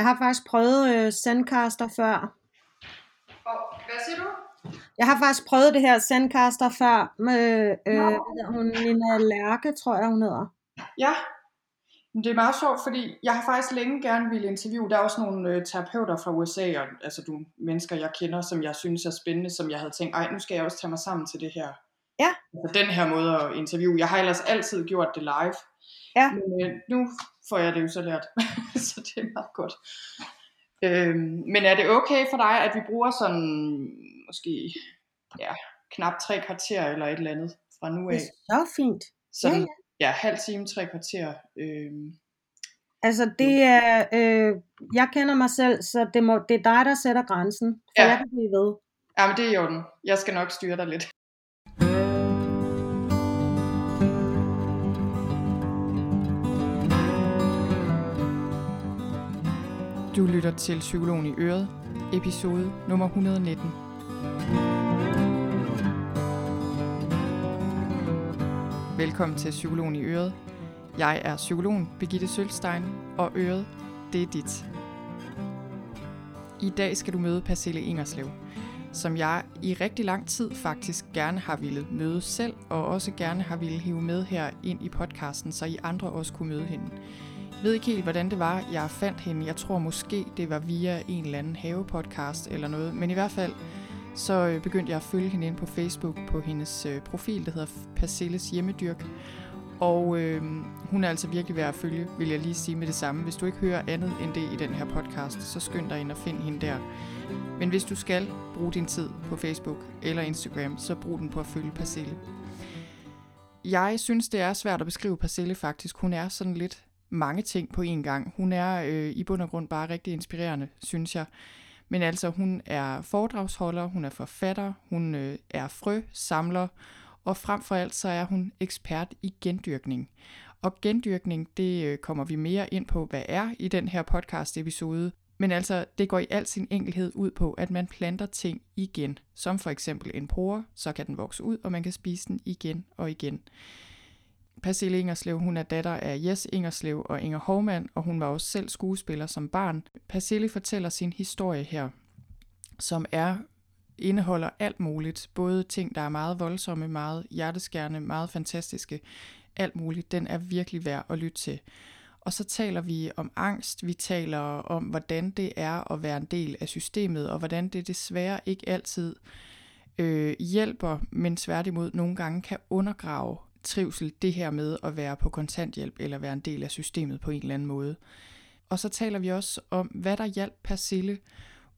Jeg har faktisk prøvet øh, Zencaster før. Og hvad siger du? Jeg har faktisk prøvet det her Zencaster før med øh, hvad hedder hun Nina Lærke, tror jeg hun hedder. Ja, men det er meget sjovt, fordi jeg har faktisk længe gerne ville interviewe. Der er også nogle øh, terapeuter fra USA, og, altså du mennesker, jeg kender, som jeg synes er spændende, som jeg havde tænkt, ej, nu skal jeg også tage mig sammen til det her. Ja. Altså den her måde at interviewe. Jeg har ellers altid gjort det live. Ja. Men øh, nu får jeg det jo så lært, så det er meget godt. Øhm, men er det okay for dig, at vi bruger sådan, måske, ja, knap tre kvarter eller et eller andet fra nu Det af? er så fint. Sådan, Ja, ja, ja, halv time, tre kvarter. Øhm, Altså det er, øh, jeg kender mig selv, så det, må, det er dig, der sætter grænsen. Så Ja. jeg kan blive ved. ja, men det er i orden. Jeg skal nok styre dig lidt. Du lytter til Psykologen i Øret, episode nummer 119. Velkommen til Psykologen i Øret. Jeg er psykologen Birgitte Sølstein, og Øret, det er dit. I dag skal du møde Persille Ingerslev, som jeg i rigtig lang tid faktisk gerne har ville møde selv, og også gerne har ville hive med her ind i podcasten, så I andre også kunne møde hende. Ved ikke helt, hvordan det var, jeg fandt hende. Jeg tror måske, det var via en eller anden havepodcast eller noget. Men i hvert fald, så øh, begyndte jeg at følge hende ind på Facebook på hendes øh, profil, der hedder Persilles Hjemmedyrk. Og øh, hun er altså virkelig værd at følge, vil jeg lige sige med det samme. Hvis du ikke hører andet end det i den her podcast, så skynd dig ind og find hende der. Men hvis du skal bruge din tid på Facebook eller Instagram, så brug den på at følge Persille. Jeg synes, det er svært at beskrive Persille faktisk. Hun er sådan lidt mange ting på én gang. Hun er øh, i bund og grund bare rigtig inspirerende, synes jeg. Men altså, hun er foredragsholder, hun er forfatter, hun øh, er frøsamler, og frem for alt så er hun ekspert i gendyrkning. Og gendyrkning, det øh, kommer vi mere ind på, hvad er i den her podcast episode. Men altså, det går i al sin enkelhed ud på, at man planter ting igen. Som for eksempel en pore, så kan den vokse ud, og man kan spise den igen og igen. Persille Ingerslev, hun er datter af Jes Ingerslev og Inger Hovmand, og hun var også selv skuespiller som barn. Persille fortæller sin historie her, som er indeholder alt muligt. Både ting, der er meget voldsomme, meget hjerteskærende, meget fantastiske. Alt muligt. Den er virkelig værd at lytte til. Og så taler vi om angst, vi taler om, hvordan det er at være en del af systemet, og hvordan det desværre ikke altid øh, hjælper, men tværtimod nogle gange kan undergrave trivsel, det her med at være på kontanthjælp eller være en del af systemet på en eller anden måde. Og så taler vi også om, hvad der hjalp Persille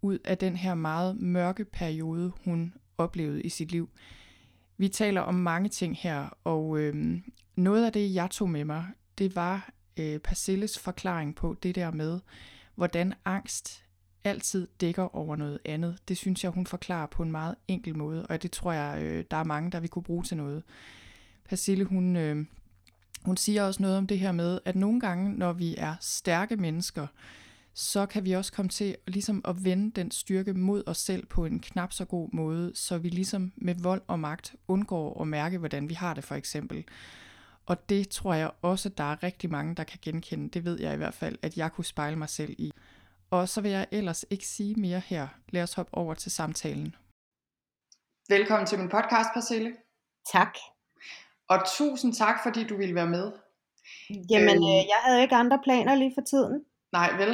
ud af den her meget mørke periode, hun oplevede i sit liv. Vi taler om mange ting her, og øh, noget af det, jeg tog med mig, det var øh, Persilles forklaring på det der med, hvordan angst altid dækker over noget andet. Det synes jeg, hun forklarer på en meget enkel måde, og det tror jeg, øh, der er mange, der vi kunne bruge til noget. Persille, hun, øh, hun siger også noget om det her med, at nogle gange, når vi er stærke mennesker, så kan vi også komme til ligesom at vende den styrke mod os selv på en knap så god måde, så vi ligesom med vold og magt undgår at mærke, hvordan vi har det for eksempel. Og det tror jeg også, der er rigtig mange, der kan genkende. Det ved jeg i hvert fald, at jeg kunne spejle mig selv i. Og så vil jeg ellers ikke sige mere her. Lad os hoppe over til samtalen. Velkommen til min podcast, Persille. Tak. Og tusind tak, fordi du ville være med. Jamen, Øhm. øh, jeg havde ikke andre planer lige for tiden. Nej, vel?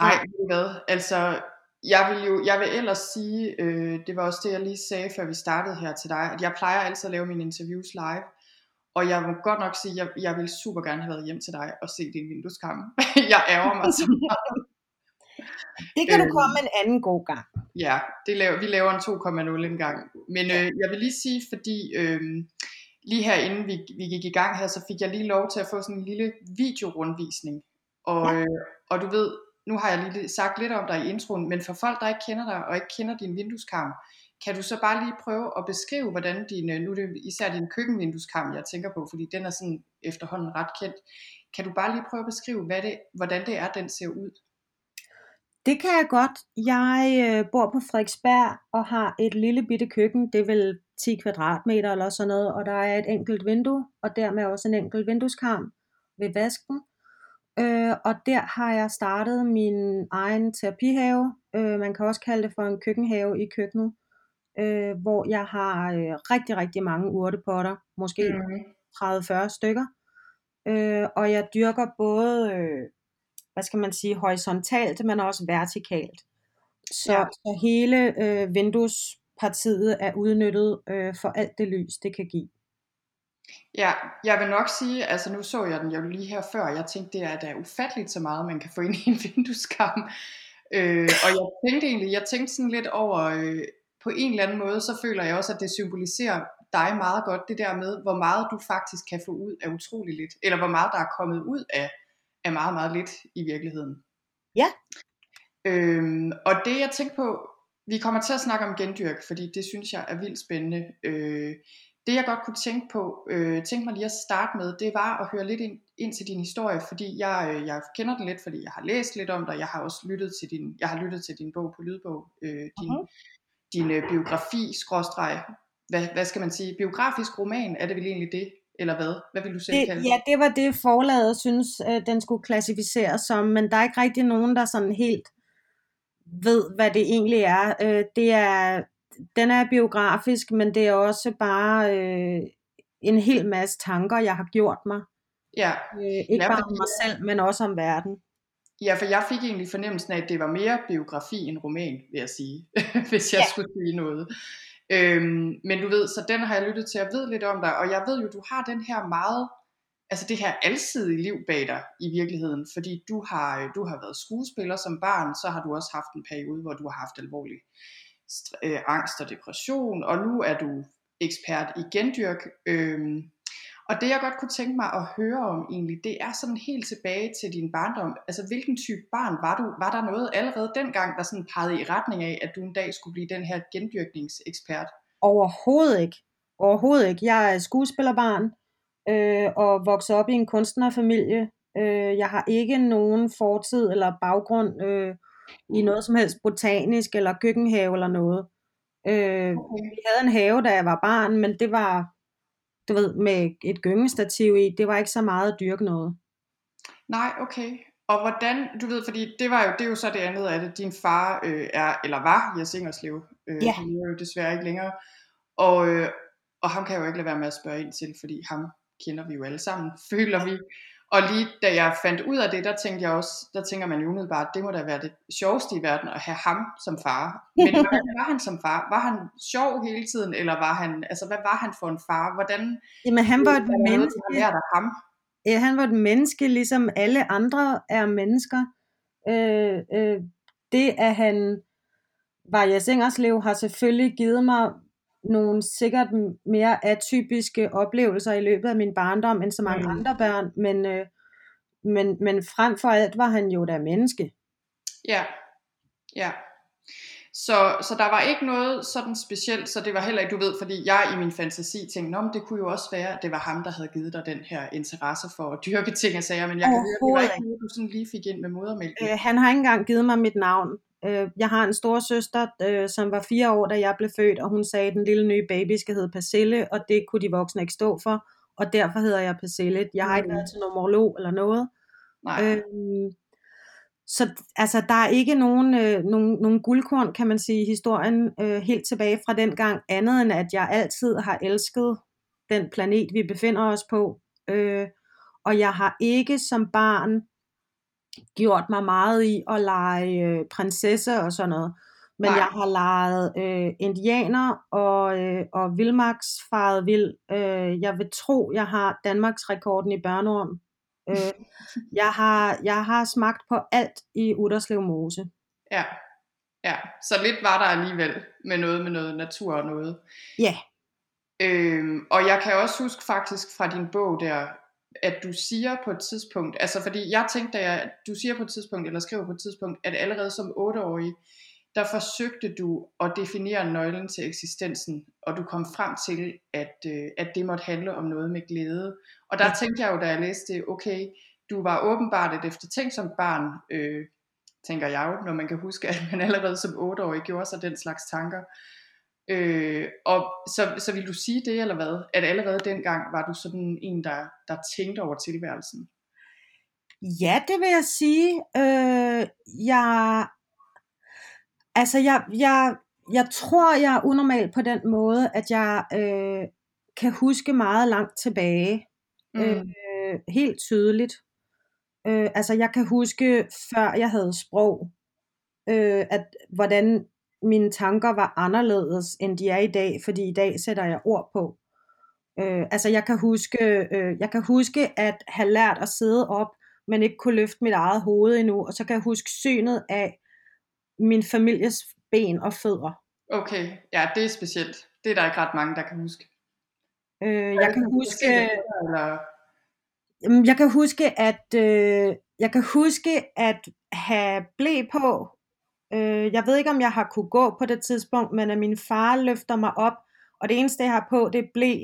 Nej, ved du hvad? Altså, jeg vil jo, jeg vil ellers sige, øh, det var også det, jeg lige sagde, før vi startede her til dig, at jeg plejer altid at lave mine interviews live, og jeg må godt nok sige, at jeg, jeg vil super gerne have været hjem til dig og se din vindueskarm. jeg ærger mig så meget. Det kan du Øhm. komme en anden god gang. Ja, det laver, vi laver en 2,0 en gang. Men øh, jeg vil lige sige, fordi øh, lige her inden vi, vi gik i gang her, så fik jeg lige lov til at få sådan en lille videorundvisning. Og, Ja. øh, og du ved, nu har jeg lige sagt lidt om dig i introen, men for folk, der ikke kender dig og ikke kender din vindueskarm, kan du så bare lige prøve at beskrive, hvordan din, øh, nu er det især din køkkenvindueskarm, jeg tænker på, fordi den er sådan efterhånden ret kendt. Kan du bare lige prøve at beskrive, hvad det, hvordan det er, den ser ud? Det kan jeg godt. Jeg øh, bor på Frederiksberg og har et lille bitte køkken. Det er vel 10 kvadratmeter eller sådan noget. Og der er et enkelt vindue, og dermed også en enkelt vindueskarm ved vasken. øh, og der har jeg startet min egen terapihave. Øh, man kan også kalde det for en køkkenhave i køkkenet, øh, hvor jeg har øh, rigtig, rigtig mange urtepotter, måske Mm. 30-40 stykker. Øh, og jeg dyrker både, øh, hvad skal man sige, horisontalt, men også vertikalt. Så, Ja. så hele øh, vinduespartiet er udnyttet øh, for alt det lys, det kan give. Ja, jeg vil nok sige, altså nu så jeg den jo lige her før, jeg tænkte, det er da ufatteligt så meget, man kan få ind i en vindueskarm. Øh, og jeg tænkte egentlig, jeg tænkte sådan lidt over, øh, på en eller anden måde, så føler jeg også, at det symboliserer dig meget godt, det der med, hvor meget du faktisk kan få ud af utrolig lidt, eller hvor meget der er kommet ud af, af meget, meget lidt i virkeligheden. Ja. Øhm, og det jeg tænkte på, vi kommer til at snakke om gendyrk, fordi det synes jeg er vildt spændende. Øh, det jeg godt kunne tænke på, øh, tænke mig lige at starte med, det var at høre lidt ind, ind til din historie, fordi jeg, øh, jeg kender den lidt, fordi jeg har læst lidt om dig, jeg har også lyttet til din, jeg har lyttet til din bog på lydbog, øh, din, Mhm. din øh, biografi, skråstreg, hvad, hvad skal man sige, biografisk roman, er det vel egentlig det, eller hvad? Hvad vil du selv Det, kalde ja, det var det forlaget synes, øh, den skulle klassificeres som, men der er ikke rigtig nogen, der sådan helt ved, hvad det egentlig er. Øh, det er den er biografisk, men det er også bare øh, en hel masse tanker, jeg har gjort mig. Ja, Øh, ikke Ja, bare om mig selv, men også om verden. Ja, for jeg fik egentlig fornemmelsen af, at det var mere biografi end roman, vil jeg sige, hvis jeg. Ja. skulle sige noget. Øhm, men du ved, så den har jeg lyttet til, jeg ved lidt om dig, og jeg ved jo, du har den her meget, altså det her alsidige liv bag dig i virkeligheden, fordi du har, øh, du har været skuespiller som barn, så har du også haft en periode, hvor du har haft alvorlig øh, angst og depression, og nu er du ekspert i gendyrk. øh, og det jeg godt kunne tænke mig at høre om egentlig, det er sådan helt tilbage til din barndom. Altså hvilken type barn var du? Var der noget allerede dengang, der sådan pegede i retning af, at du en dag skulle blive den her gendyrkningsekspert? Overhovedet ikke. Overhovedet ikke. Jeg er skuespillerbarn øh, og vokset op i en kunstnerfamilie. Øh, jeg har ikke nogen fortid eller baggrund øh, i noget som helst botanisk eller køkkenhave eller noget. Øh, Okay. vi havde en have, da jeg var barn, men det var, du ved, med et gyngestativ i. Det var ikke så meget at dyrke noget. Nej, okay. Og hvordan, du ved, fordi det var jo, det er jo så det andet af det. Din far øh, er, eller var Jes Ingerslev. Øh, Ja. Han er jo desværre ikke længere. Og, øh, og ham kan jeg jo ikke lade være med at spørge ind til, fordi ham kender vi jo alle sammen, føler vi. Og lige da jeg fandt ud af det, der tænkte jeg også, der tænker man jo umiddelbart, det må da være det sjoveste i verden at have ham som far. Men hvordan var han som far? Var han sjov hele tiden, eller var han, altså hvad var han for en far? Hvordan Jamen, han var et der noget, menneske. af ham? Ja, han var et menneske, ligesom alle andre er mennesker. Øh, øh, det, at han var Jes Ingerslev, har selvfølgelig givet mig nogle sikkert mere atypiske oplevelser i løbet af min barndom, end så mange Mm. andre børn, men, øh, men, men frem for alt var han jo da menneske. Ja, ja. Så, så der var ikke noget sådan specielt, så det var heller ikke, du ved, fordi jeg i min fantasi tænkte, men det kunne jo også være, at det var ham, der havde givet dig den her interesse for at dyrke ting og sager, men jeg kan høre, det var ikke noget, du sådan lige fik ind med modermælken. Øh, han har ikke engang givet mig mit navn. Øh, jeg har en stor søster, øh, som var fire år, da jeg blev født, og hun sagde, at den lille nye baby skal hedde Persille, og det kunne de voksne ikke stå for, og derfor hedder jeg Persille. Jeg har ikke Mm. været til numerolog eller noget. Nej, Øh, så altså, der er ikke nogen, øh, nogen, nogen guldkorn, kan man sige, i historien øh, helt tilbage fra den gang, andet end at jeg altid har elsket den planet, vi befinder os på. Øh, og jeg har ikke som barn gjort mig meget i at lege øh, prinsesse og sådan noget. Men Nej. jeg har leget øh, indianer og, øh, og vildmarksfaret vild. Øh, jeg vil tro, jeg har Danmarks rekorden i børneorm. Øh, jeg, har, jeg har smagt på alt i Udderslev Mose. ja. Ja, så lidt var der alligevel med noget med noget natur og noget. Ja, Øhm, og jeg kan også huske faktisk fra din bog der, at du siger på et tidspunkt, altså fordi jeg tænkte, at du siger på et tidspunkt, eller skriver på et tidspunkt, at allerede som otteårig, der forsøgte du at definere nøglen til eksistensen, og du kom frem til, at, øh, at det måtte handle om noget med glæde. Og der Ja. tænkte jeg jo, da jeg læste det, okay, du var åbenbart et eftertænksomt barn, øh, tænker jeg jo, når man kan huske, at man allerede som otteårig gjorde sig den slags tanker. Øh, og så, så vil du sige det, eller hvad? At allerede dengang var du sådan en, der, der tænkte over tilværelsen? Ja, det vil jeg sige. Øh, jeg, altså jeg, jeg, jeg tror, jeg er unormal på den måde, at jeg øh, kan huske meget langt tilbage. Mm. Øh, helt tydeligt. Øh, altså jeg kan huske, før jeg havde sprog, øh, at hvordan mine tanker var anderledes, end de er i dag, fordi i dag sætter jeg ord på. Øh, altså jeg kan huske, øh, jeg kan huske at have lært at sidde op, men ikke kunne løfte mit eget hoved endnu, og så kan jeg huske synet af min families ben og fødder. Okay, ja, det er specielt. Det er der ikke ret mange, der kan huske. Øh, jeg kan huske, eller? jeg kan huske, at øh, jeg kan huske at have blæ på. Øh, jeg ved ikke, om jeg har kunne gå på det tidspunkt, men at min far løfter mig op, og det eneste, jeg har på, det er blæ.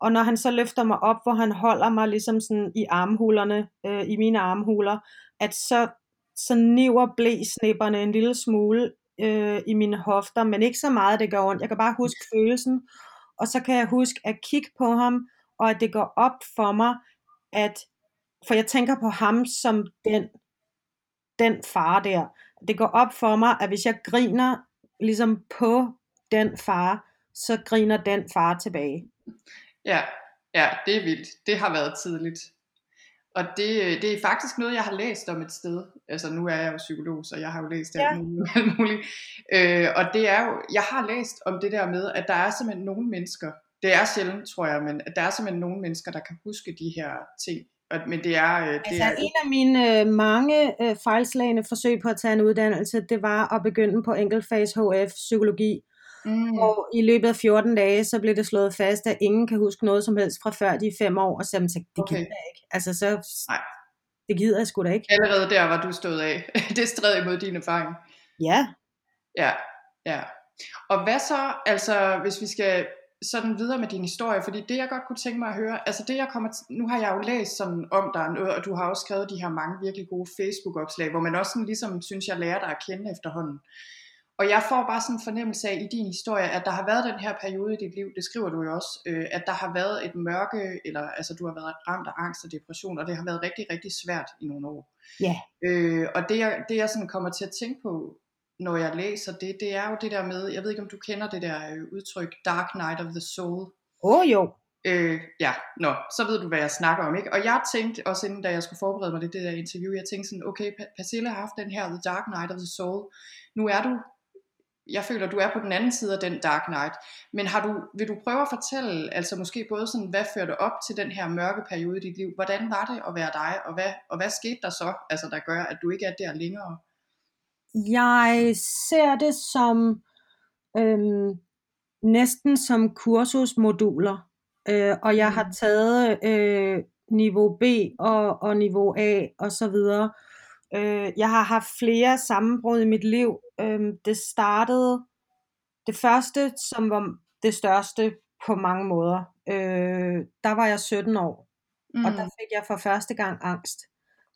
Og når han så løfter mig op, hvor han holder mig ligesom sådan i armhulerne, øh, i mine armhuler, at så, så niver blæsnipperne en lille smule øh, i mine hofter, men ikke så meget, det gør ondt. Jeg kan bare huske følelsen, og så kan jeg huske at kigge på ham, og at det går op for mig, at, for jeg tænker på ham som den, den far der. Det går op for mig, at hvis jeg griner ligesom på den far, så griner den far tilbage. Ja, ja, det er vildt. Det har været tidligt. Og det, det er faktisk noget, jeg har læst om et sted. Altså nu er jeg jo psykolog, så jeg har jo læst ja. alt muligt. Alt muligt. Øh, og det er jo, jeg har læst om det der med, at der er simpelthen nogle mennesker, det er sjældent, tror jeg, men at der er simpelthen nogle mennesker, der kan huske de her ting. Og, men det er... Øh, det altså er, en af mine øh, mange øh, fejlslagende forsøg på at tage en uddannelse, det var at begynde på enkeltfags HF psykologi. Mm. Og i løbet af 14 dage, så blev det slået fast, at ingen kan huske noget som helst fra før de fem år, og så det okay. gider jeg ikke. Altså så, Nej. det gider jeg sgu da ikke. Allerede der var du stået af. det stred imod din erfaring. Ja. Ja, ja. Og hvad så, altså hvis vi skal sådan videre med din historie, fordi det jeg godt kunne tænke mig at høre, altså det jeg kommer til, nu har jeg jo læst sådan om dig, og du har også skrevet de her mange virkelig gode Facebook-opslag, hvor man også sådan ligesom synes, jeg lærer dig at kende efterhånden. Og jeg får bare sådan en fornemmelse af i din historie, at der har været den her periode i dit liv, det skriver du jo også, øh, at der har været et mørke, eller altså du har været ramt af angst og depression, og det har været rigtig, rigtig svært i nogle år. Ja. Øh, og det jeg, det jeg sådan kommer til at tænke på, når jeg læser det, det er jo det der med, jeg ved ikke om du kender det der øh, udtryk, Dark Night of the Soul. Åh oh, jo. Øh, ja, nå, så ved du, hvad jeg snakker om, ikke? Og jeg tænkte også inden, da jeg skulle forberede mig det, det der interview, jeg tænkte sådan, okay, Pasilla har haft den her The Dark Night of the Soul. Nu er du jeg føler, du er på den anden side af den dark night. Men har du, vil du prøve at fortælle, altså måske både sådan, hvad førte op til den her mørke periode i dit liv? Hvordan var det at være dig, og hvad, og hvad skete der så, altså der gør, at du ikke er der længere? Jeg ser det som øhm, næsten som kursusmoduler, øh, og jeg har mm. taget øh, niveau B og, og niveau A og så videre. Øh, jeg har haft flere sammenbrud i mit liv. Øh, det startede, det første, som var det største på mange måder, øh, der var jeg 17 år, mm. og der mm. fik jeg for første gang angst.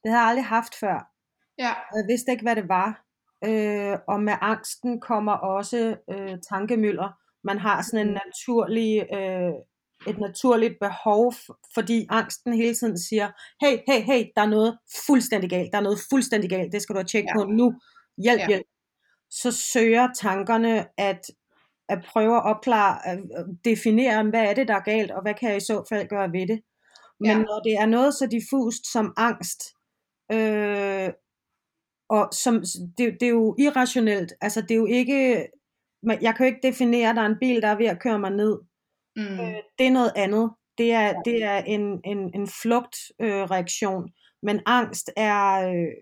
Det havde jeg aldrig haft før. Ja. Jeg vidste ikke, hvad det var. Øh, og med angsten kommer også øh, tankemøller. Man har sådan en mm. naturlig øh, et naturligt behov, fordi angsten hele tiden siger, hey, hey, hey, der er noget fuldstændig galt, der er noget fuldstændig galt, det skal du have tjekket ja. på nu, hjælp, ja. hjælp. Så søger tankerne at, at prøve at opklare, at definere, hvad er det, der er galt, og hvad kan jeg i så fald gøre ved det. Men ja. når det er noget så diffust som angst, øh, og som, det, det er jo irrationelt, altså det er jo ikke, jeg kan jo ikke definere, at der er en bil, der er ved at køre mig ned. Mm. Øh, det er noget andet. Det er, det er en, en, en flugtreaktion. Øh, Men angst er, øh,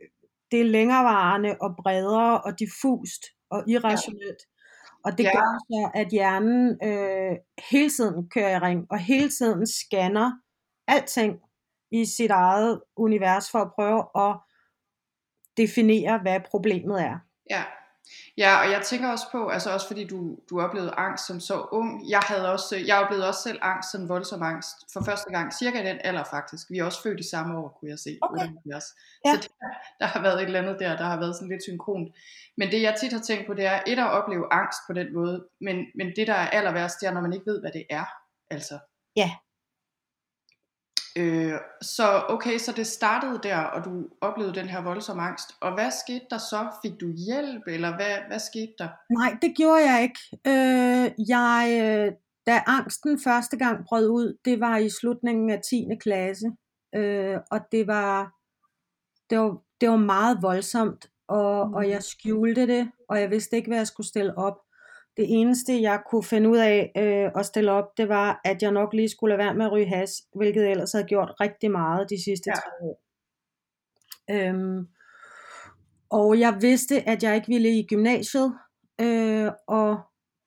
det er længerevarende og bredere og diffust og irrationelt. Ja. Og det ja. gør så, at hjernen øh, hele tiden kører i ring, og hele tiden scanner alting i sit eget univers for at prøve at definere, hvad problemet er. Ja, Ja, og jeg tænker også på, altså også fordi du, du oplevede angst som så ung. Jeg havde også, jeg oplevede også selv angst, sådan voldsom angst, for første gang, cirka den alder faktisk. Vi er også født i samme år, kunne jeg se. Okay. Ja. Så der, der har været et eller andet der, der har været sådan lidt synkront. Men det jeg tit har tænkt på, det er et at opleve angst på den måde, men, men det der er aller værst, det er, når man ikke ved, hvad det er. Altså. Ja. Øh, så okay, så det startede der, og du oplevede den her voldsomme angst. Og hvad skete der så? Fik du hjælp, eller hvad, hvad skete der? Nej, det gjorde jeg ikke. Øh, jeg, øh, da angsten første gang brød ud, det var i slutningen af 10. klasse. Øh, og det var, det var, det var meget voldsomt, og, mm. og jeg skjulte det, og jeg vidste ikke, hvad jeg skulle stille op. Det eneste, jeg kunne finde ud af øh, at stille op, det var, at jeg nok lige skulle lade være med at ryge has, hvilket jeg ellers havde gjort rigtig meget de sidste ja. tre år. Øhm, og jeg vidste, at jeg ikke ville i gymnasiet, øh, og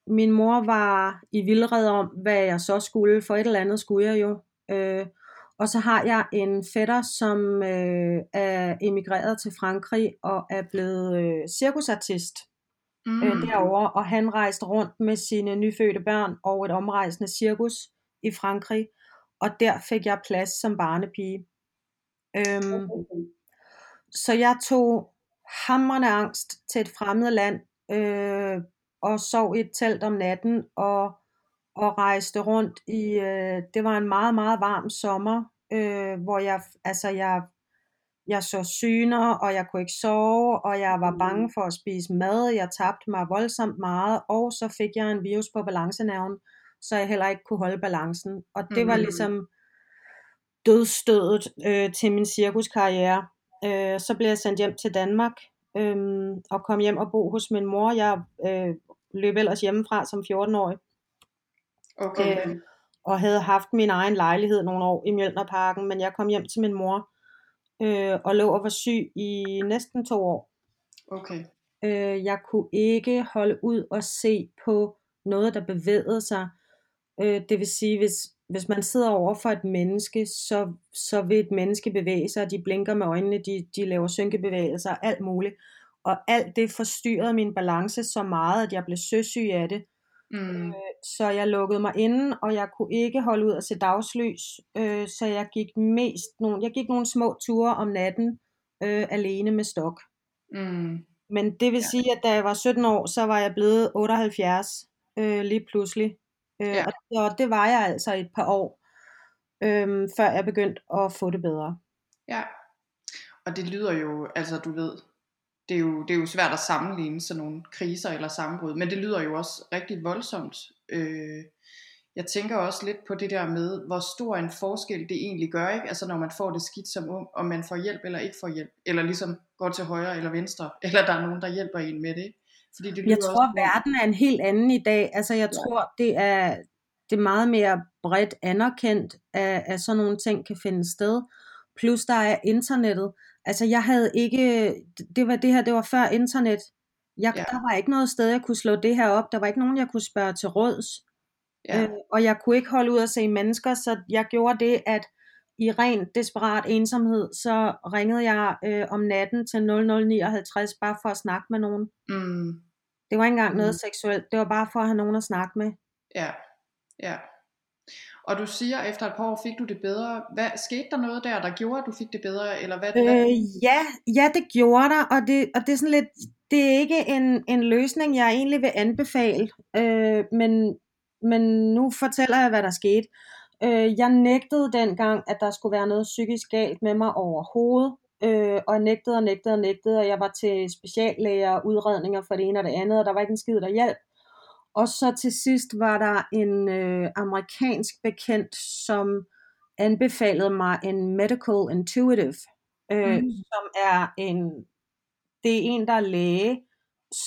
min mor var i vildred om, hvad jeg så skulle, for et eller andet skulle jeg jo. Øh, og så har jeg en fætter, som øh, er emigreret til Frankrig og er blevet øh, cirkusartist mm. øh, derovre, og han rejste rundt med sine nyfødte børn og et omrejsende cirkus i Frankrig, og der fik jeg plads som barnepige. Øhm, okay. Så jeg tog hammerende angst til et fremmed land, øh, og sov i et telt om natten, og, og rejste rundt i, øh, det var en meget, meget varm sommer, øh, hvor jeg, altså jeg jeg så syner, og jeg kunne ikke sove, og jeg var bange mm. for at spise mad. Jeg tabte mig voldsomt meget, og så fik jeg en virus på balancenerven, så jeg heller ikke kunne holde balancen. Og det var mm. ligesom dødstødet øh, til min cirkuskarriere. Øh, så blev jeg sendt hjem til Danmark, øh, og kom hjem og bo hos min mor. Jeg øh, løb ellers hjemmefra som 14-årig. Okay. Øh, og havde haft min egen lejlighed nogle år i Mjølnerparken, men jeg kom hjem til min mor, øh, og lå og var syg i næsten to år. Okay. Øh, jeg kunne ikke holde ud og se på noget, der bevægede sig. Øh, det vil sige, hvis, hvis man sidder over for et menneske, så, så vil et menneske bevæge sig, de blinker med øjnene, de, de laver synkebevægelser, alt muligt. Og alt det forstyrrede min balance så meget, at jeg blev søsyg af det. Mm. Øh, så jeg lukkede mig inde, og jeg kunne ikke holde ud at se dagslys, øh, så jeg gik mest nogle, jeg gik nogle små ture om natten øh, alene med stok. Mm. Men det vil ja. sige, at da jeg var 17 år, så var jeg blevet 78 øh, lige pludselig. Øh, ja. og, og det var jeg altså et par år, øh, før jeg begyndte at få det bedre. Ja, og det lyder jo, altså du ved, det er, jo, det er jo svært at sammenligne sådan nogle kriser eller sammenbrud, men det lyder jo også rigtig voldsomt. Øh, jeg tænker også lidt på det der med, hvor stor en forskel det egentlig gør, ikke? Altså når man får det skidt som ung, om man får hjælp eller ikke får hjælp, eller ligesom går til højre eller venstre, eller der er nogen, der hjælper en med det. Fordi det jeg tror, også, verden er en helt anden i dag. Altså jeg ja. tror, det er, det er meget mere bredt anerkendt, at, at sådan nogle ting kan finde sted. Plus der er internettet. Altså jeg havde ikke, det var det her, det var før internet. Jeg, ja. Der var ikke noget sted, jeg kunne slå det her op. Der var ikke nogen, jeg kunne spørge til råds. Ja. Øh, og jeg kunne ikke holde ud at se mennesker, så jeg gjorde det, at i ren desperat ensomhed, så ringede jeg øh, om natten til 0059 bare for at snakke med nogen. Mm. Det var ikke engang mm. noget seksuelt, det var bare for at have nogen at snakke med. Ja, ja. Og du siger, at efter et par år fik du det bedre. Hvad, skete der noget der, der gjorde, at du fik det bedre? Eller hvad, øh, hvad? Ja, ja, det gjorde der, og det, og det er sådan lidt, det er ikke en, en løsning, jeg egentlig vil anbefale, øh, men, men nu fortæller jeg, hvad der skete. Øh, jeg nægtede dengang, at der skulle være noget psykisk galt med mig overhovedet, øh, og jeg nægtede og nægtede og nægtede, og jeg var til speciallæger, udredninger for det ene og det andet, og der var ikke en skid, der hjalp. Og så til sidst var der en øh, amerikansk bekendt, som anbefalede mig en medical intuitive, øh, mm. som er en, det er en, der er læge,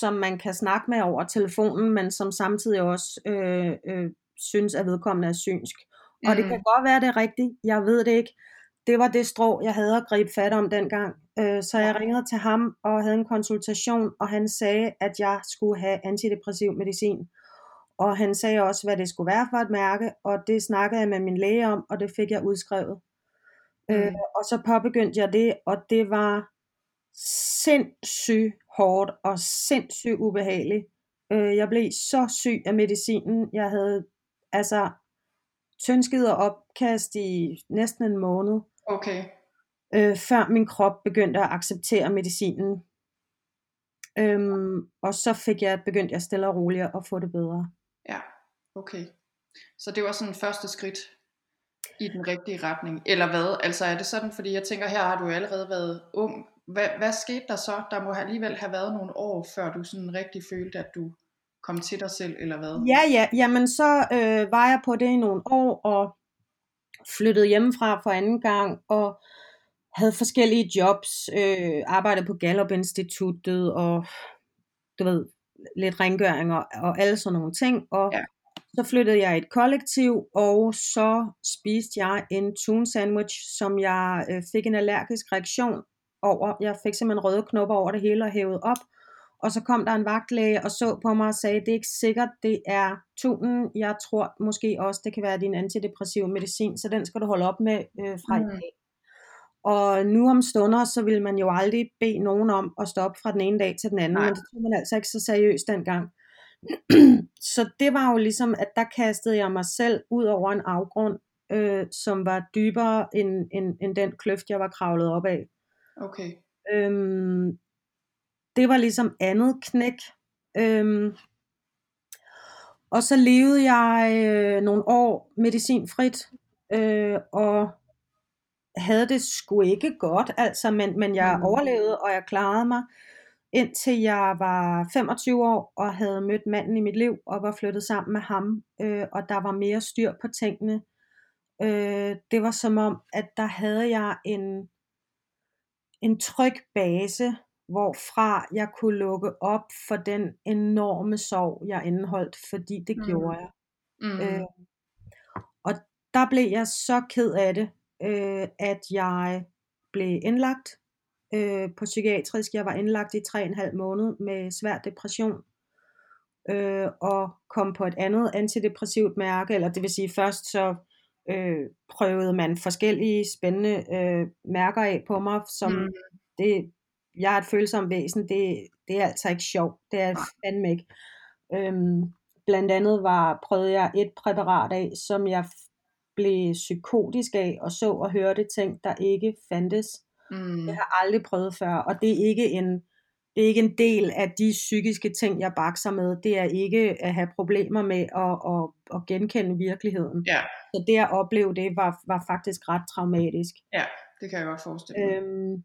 som man kan snakke med over telefonen, men som samtidig også øh, øh, synes, at vedkommende er synsk. Mm. Og det kan mm. godt være, det er rigtigt, jeg ved det ikke. Det var det strå, jeg havde at gribe fat om dengang. Øh, så jeg ringede til ham og havde en konsultation, og han sagde, at jeg skulle have antidepressiv medicin. Og han sagde også, hvad det skulle være for et mærke, og det snakkede jeg med min læge om, og det fik jeg udskrevet. Øh, mm. Øh, og så påbegyndte jeg det, og det var sindssygt hårdt og sindssygt ubehageligt. Øh, jeg blev så syg af medicinen. Jeg havde altså tyndskid og opkast i næsten en måned. Okay. Øh, før min krop begyndte at acceptere medicinen. Øhm, og så fik jeg begyndt jeg stille og roligt at få det bedre. Okay. Så det var sådan første skridt. i den rigtige retning, eller hvad? Altså er det sådan, fordi jeg tænker, her har du allerede været ung. Hvad, hvad skete der så? Der må alligevel have været nogle år, før du sådan rigtig følte, at du kom til dig selv, eller hvad? Ja, ja, jamen så øh, var jeg på det i nogle år, og flyttede hjemmefra for anden gang, og havde forskellige jobs, øh, arbejdede på Gallup Instituttet, og du ved, lidt rengøring og, og alle sådan nogle ting, og ja. Så flyttede jeg i et kollektiv, og så spiste jeg en tune sandwich, som jeg øh, fik en allergisk reaktion over. Jeg fik simpelthen røde knopper over det hele og hævet op, og så kom der en vagtlæge og så på mig og sagde, det er ikke sikkert, det er tunen. Jeg tror måske også, det kan være din antidepressive medicin, så den skal du holde op med øh, fra mm. i dag. Og nu om stunder, så vil man jo aldrig bede nogen om at stoppe fra den ene dag til den anden, Nej. men det tog man altså ikke så seriøst dengang. Så det var jo ligesom, at der kastede jeg mig selv ud over en afgrund, øh, som var dybere end, end, end den kløft, jeg var kravlet op af. Okay. Øhm, det var ligesom andet knæk. Øhm, og så levede jeg øh, nogle år medicinfrit, øh, og havde det sgu ikke godt, altså, men, men jeg mm. overlevede, og jeg klarede mig, indtil jeg var 25 år, og havde mødt manden i mit liv, og var flyttet sammen med ham, øh, og der var mere styr på tingene. Øh, det var som om, at der havde jeg en, en tryg base, hvorfra jeg kunne lukke op for den enorme sorg, jeg indeholdt, fordi det mm. gjorde jeg. Mm. Øh, og der blev jeg så ked af det, øh, at jeg blev indlagt øh, på psykiatrisk. Jeg var indlagt i 3,5 måned med svær depression øh, og kom på et andet antidepressivt mærke, eller det vil sige først så øh, prøvede man forskellige spændende øh, mærker af på mig, som mm. det, jeg er et følsomt væsen, det, det er altså ikke sjovt, det er fandme ikke. Øhm, blandt andet var, prøvede jeg et præparat af, som jeg blev psykotisk af, og så og hørte ting, der ikke fandtes. Mm. Det har jeg aldrig prøvet før, og det er ikke en, det er ikke en del af de psykiske ting, jeg bakser med. Det er ikke at have problemer med at, at, at genkende virkeligheden. Ja. Så det at opleve det, var, var faktisk ret traumatisk. Ja, det kan jeg godt forestille mig. Øhm,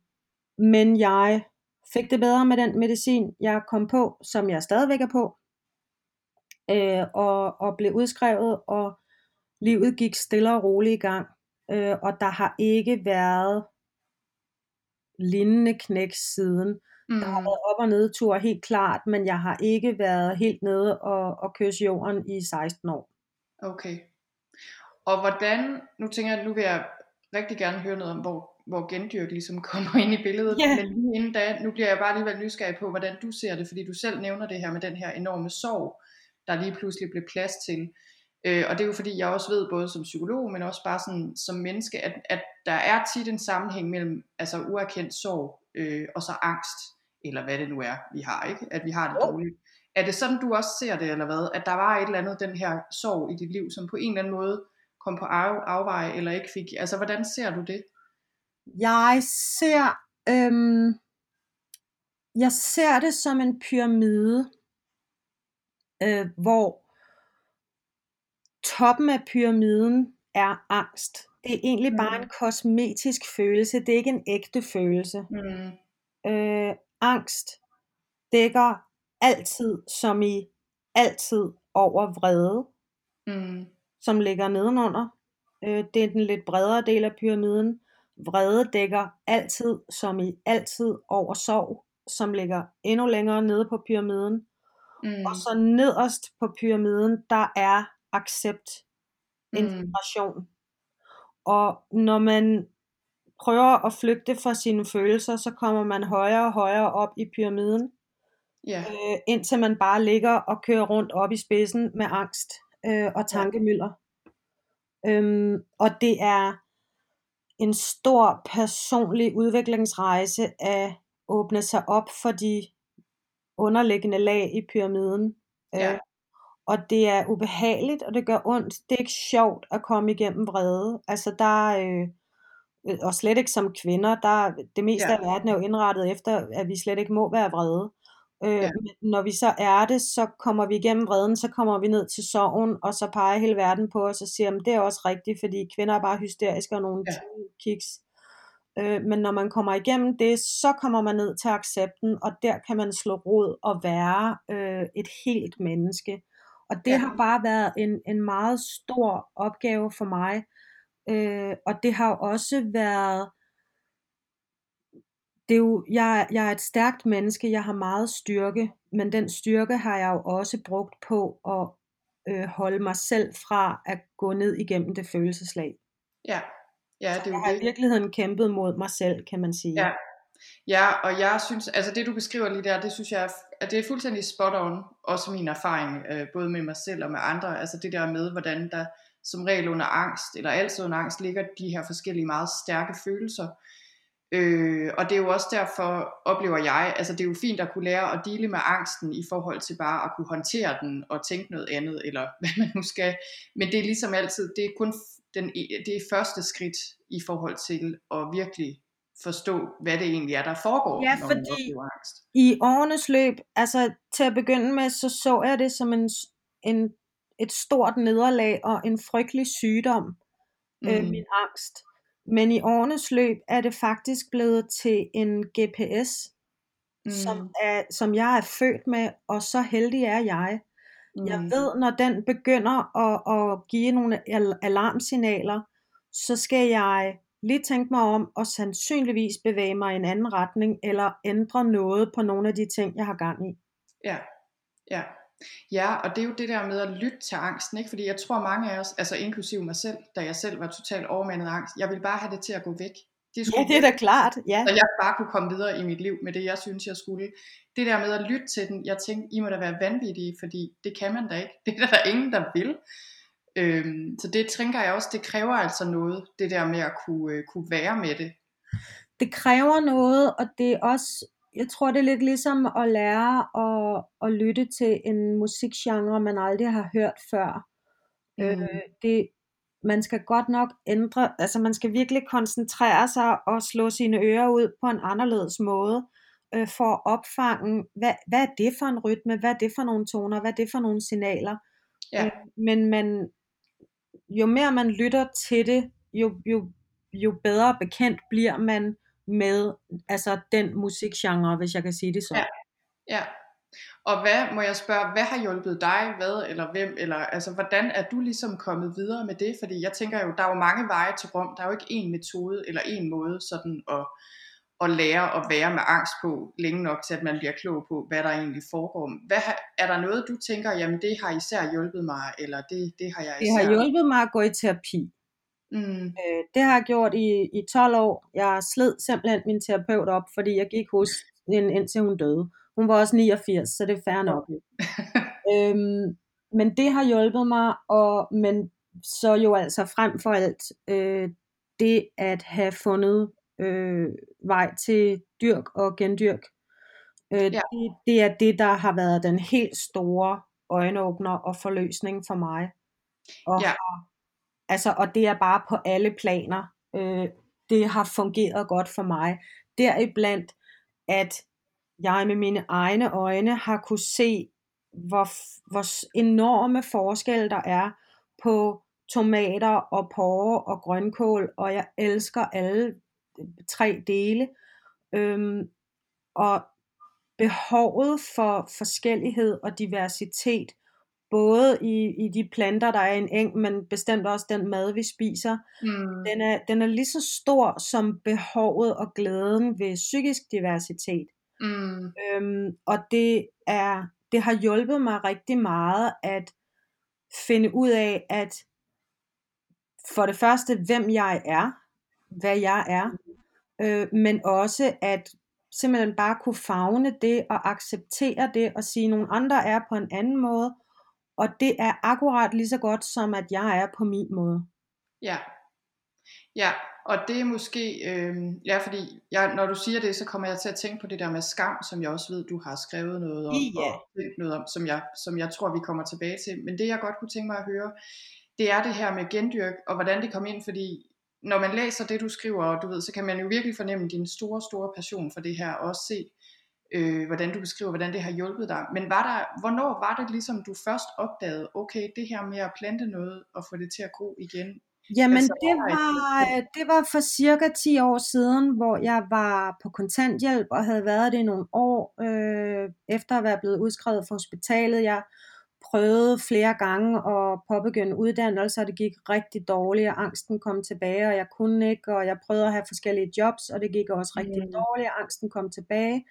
men jeg fik det bedre med den medicin, jeg kom på, som jeg stadigvæk er på. Øh, og, og blev udskrevet, og livet gik stille og roligt i gang, øh, og der har ikke været lignende knæk siden. Mm. Der har mm. været op- og nedtur helt klart, men jeg har ikke været helt nede og, og kysse jorden i 16 år. Okay. Og hvordan, nu tænker jeg, nu vil jeg rigtig gerne høre noget om, hvor, hvor gendyrk ligesom kommer ind i billedet, yeah. men lige inden da, nu bliver jeg bare alligevel nysgerrig på, hvordan du ser det, fordi du selv nævner det her med den her enorme sorg, der lige pludselig blev plads til. Øh, og det er jo fordi, jeg også ved, både som psykolog, men også bare sådan, som menneske, at, at der er tit en sammenhæng mellem altså uerkendt sorg øh, og så angst, eller hvad det nu er, vi har, ikke? At vi har det dårligt. Er det sådan, du også ser det, eller hvad? At der var et eller andet, den her sorg i dit liv, som på en eller anden måde kom på af, afveje, eller ikke fik... Altså, hvordan ser du det? Jeg ser... Øhm, jeg ser det som en pyramide, øh, hvor toppen af pyramiden er angst. Det er egentlig mm. bare en kosmetisk følelse, det er ikke en ægte følelse. Mm. Øh, angst dækker altid, som i altid, over vrede, mm. som ligger nedenunder. Øh, det er den lidt bredere del af pyramiden. Vrede dækker altid, som i altid, over sorg, som ligger endnu længere nede på pyramiden. Mm. Og så nederst på pyramiden, der er accept, integration. Mm. Og når man prøver at flygte fra sine følelser, så kommer man højere og højere op i pyramiden, yeah. øh, indtil man bare ligger og kører rundt op i spidsen med angst øh, og tankemøller. Yeah. Øhm, og det er en stor personlig udviklingsrejse at åbne sig op for de underliggende lag i pyramiden. Yeah. Øh, og det er ubehageligt, og det gør ondt. Det er ikke sjovt at komme igennem vrede. Altså der, øh, og slet ikke som kvinder, der, det meste ja. af verden er jo indrettet efter, at vi slet ikke må være vrede. Øh, Ja. men Når vi så er det, så kommer vi igennem vreden, så kommer vi ned til sorgen, og så peger hele verden på os og siger, at det er også rigtigt, fordi kvinder er bare hysteriske og nogle Ja. kiks. Øh, men når man kommer igennem det, så kommer man ned til accepten, og der kan man slå rod og være øh, et helt menneske. Og det Ja. har bare været en, en meget stor opgave for mig. Øh, og det har også været, det er jo, jeg, jeg er et stærkt menneske, jeg har meget styrke, men den styrke har jeg jo også brugt på at øh, holde mig selv fra at gå ned igennem det følelseslag. Ja, ja det er Jeg jo har i det. virkeligheden kæmpet mod mig selv, kan man sige. Ja. Ja, og jeg synes, altså det du beskriver lige der, det synes jeg, at det er fuldstændig spot on, også min erfaring, øh, både med mig selv og med andre, altså det der med, hvordan der som regel under angst, eller altid under angst, ligger de her forskellige meget stærke følelser. Øh, og det er jo også derfor, oplever jeg, altså det er jo fint at kunne lære at dele med angsten i forhold til bare at kunne håndtere den og tænke noget andet, eller hvad man nu skal. Men det er ligesom altid, det er kun den, e, det er første skridt i forhold til at virkelig forstå, hvad det egentlig er, der foregår, Ja, når man fordi- oplever angst. I årenes løb, altså til at begynde med, så så jeg det som en, en, et stort nederlag og en frygtelig sygdom, mm. øh, Mm. min angst. Men i årenes løb er det faktisk blevet til en GPS, mm. som, er, som jeg er født med, og så heldig er jeg. mm. Jeg ved, når den begynder at, at give nogle al- alarmsignaler, så skal jeg lige tænke mig om og sandsynligvis bevæge mig i en anden retning, eller ændre noget på nogle af de ting, jeg har gang i. Ja, ja. Ja, og det er jo det der med at lytte til angsten, ikke? Fordi jeg tror mange af os, altså inklusive mig selv, da jeg selv var totalt overmandet af angst, jeg ville bare have det til at gå væk. Det Ja, det er da klart. Ja. Så jeg bare kunne komme videre i mit liv med det, jeg synes, jeg skulle. Det der med at lytte til den, jeg tænkte, I må da være vanvittige, fordi det kan man da ikke. Det er der ingen, der vil. Øhm, så det tænker jeg også, det kræver altså noget, det der med at kunne, øh, kunne være med det. Det kræver noget, og det er også, jeg tror det er lidt ligesom at lære at, at lytte til en musikgenre, man aldrig har hørt før. Mm. Øh, det, man skal godt nok ændre, altså man skal virkelig koncentrere sig og slå sine ører ud på en anderledes måde, øh, for at opfange, hvad, hvad er det for en rytme, hvad er det for nogle toner, hvad er det for nogle signaler. Ja. Øh, men man, jo mere man lytter til det, jo, jo, jo bedre bekendt bliver man med altså den musikgenre, hvis jeg kan sige det så. Ja. Ja. Og hvad, må jeg spørge, hvad har hjulpet dig, hvad eller hvem, eller altså hvordan er du ligesom kommet videre med det? Fordi jeg tænker jo, der er jo mange veje til Rom, der er jo ikke én metode eller én måde sådan at, at lære at være med angst på længe nok til, at man bliver klog på, hvad der egentlig foregår. Hvad, er der noget, du tænker, jamen det har især hjulpet mig, eller det, det har jeg Det især... har hjulpet mig at gå i terapi. Mm, Øh, det har jeg gjort i, i 12 år. Jeg sled simpelthen min terapeut op, fordi jeg gik hos hende indtil hun døde. Hun var også 89, så det er fair nok. øhm, men det har hjulpet mig, og, men så jo altså frem for alt øh, det at have fundet øh, vej til dyrk og gendyrk. Øh, Ja. det, det er det, der har været den helt store øjenåbner og forløsning for mig. Og Ja. har Altså, og det er bare på alle planer. Øh, det har fungeret godt for mig. Deriblandt, at jeg med mine egne øjne har kunne se, hvor, hvor enorme forskelle der er på tomater og porre og grønkål, og jeg elsker alle tre dele. Øhm, og behovet for forskellighed og diversitet, både i, i de planter, der er i en eng, men bestemt også den mad, vi spiser, mm, den er, den er lige så stor som behovet og glæden ved psykisk diversitet. mm, Øhm, og det, er, det har hjulpet mig rigtig meget at finde ud af, at for det første, hvem jeg er, hvad jeg er, øh, men også at simpelthen bare kunne fagne det og acceptere det og sige, at nogle andre er på en anden måde, og det er akkurat lige så godt som at jeg er på min måde. Ja. Ja, og det er måske, øh, ja, fordi jeg, når du siger det, så kommer jeg til at tænke på det der med skam, som jeg også ved, du har skrevet noget om, Ja. og tænkt noget om, som jeg, som jeg tror, vi kommer tilbage til. Men det, jeg godt kunne tænke mig at høre, det er det her med gendyrk, og hvordan det kom ind, fordi når man læser det, du skriver, og du ved, så kan man jo virkelig fornemme din store, store passion for det her, og også se, øh, hvordan du beskriver, hvordan det har hjulpet dig. Men var der, hvornår var det ligesom, du først opdagede, okay, det her med at plante noget og få det til at gro igen? Jamen altså, det, var, det var for cirka 10 år siden, hvor jeg var på kontanthjælp og havde været det i nogle år, øh, efter at være blevet udskrevet fra hospitalet. Jeg prøvede flere gange at påbegynde uddannelse, og det gik rigtig dårligt, og angsten kom tilbage, og jeg kunne ikke, og jeg prøvede at have forskellige jobs, og det gik også rigtig mm. dårligt, og angsten kom tilbage.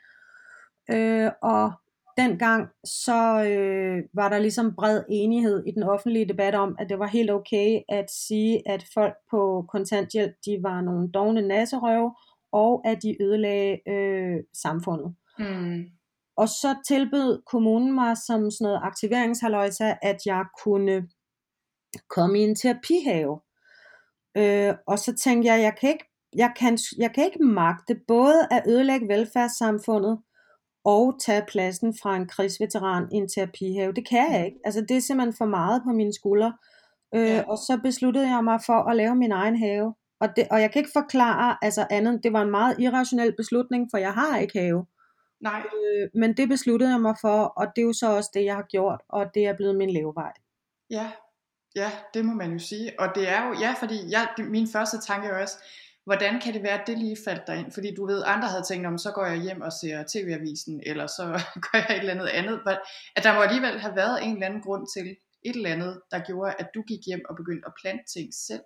Øh, og dengang så øh, var der ligesom bred enighed i den offentlige debat om, at det var helt okay at sige, at folk på kontanthjælp, de var nogle dogne nasserøve, og at de ødelagde øh, samfundet. Mm. Og så tilbød kommunen mig som sådan noget aktiveringshalløjsa, at jeg kunne komme i en terapihave. Øh, og så tænkte jeg, jeg kan ikke jeg kan, jeg kan ikke magte både at ødelægge velfærdssamfundet, og tage pladsen fra en krigsveteran i en terapihave. Det kan jeg ikke. Altså det er simpelthen for meget på mine skuldre. Øh, ja. Og så besluttede jeg mig for at lave min egen have. Og, det, og jeg kan ikke forklare altså andet. Det var en meget irrationel beslutning, for jeg har ikke have. Nej. Øh, men det besluttede jeg mig for, og det er jo så også det, jeg har gjort, og det er blevet min levevej. Ja, ja, det må man jo sige. Og det er jo, ja, fordi jeg, min første tanke er også, hvordan kan det være, at det lige faldt dig ind? Fordi du ved, andre havde tænkt, om så går jeg hjem og ser tv-avisen, eller så gør jeg et eller andet andet. At der må alligevel have været en eller anden grund til et eller andet, der gjorde, at du gik hjem og begyndte at plante ting selv.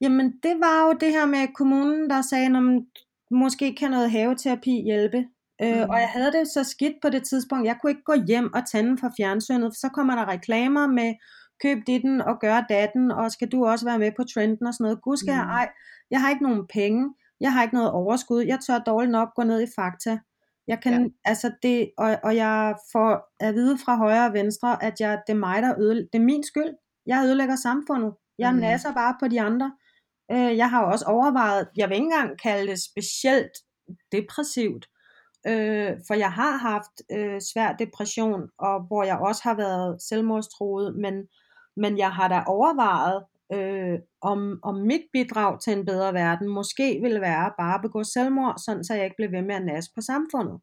Jamen, det var jo det her med kommunen, der sagde, at måske kan noget haveterapi hjælpe. Øh, mm. og jeg havde det så skidt på det tidspunkt, jeg kunne ikke gå hjem og tænde for fjernsynet, for så kommer der reklamer med, køb ditten og gør datten, og skal du også være med på trenden og sådan noget. Gud skal mm. jeg, ej, jeg har ikke nogen penge, jeg har ikke noget overskud, jeg tør dårligt nok gå ned i fakta. Jeg kan, ja. altså det, og, og jeg får at vide fra højre og venstre, at jeg, det er mig, der øde, det er min skyld. Jeg ødelægger samfundet. Jeg mm. nasser bare på de andre. Øh, jeg har også overvejet, jeg vil ikke engang kalde det specielt depressivt, øh, for jeg har haft øh, svær depression, og hvor jeg også har været selvmordstroet, men, men jeg har da overvejet, øh, om, om mit bidrag til en bedre verden måske ville være bare at begå selvmord, sådan så jeg ikke blev ved med at nasse på samfundet.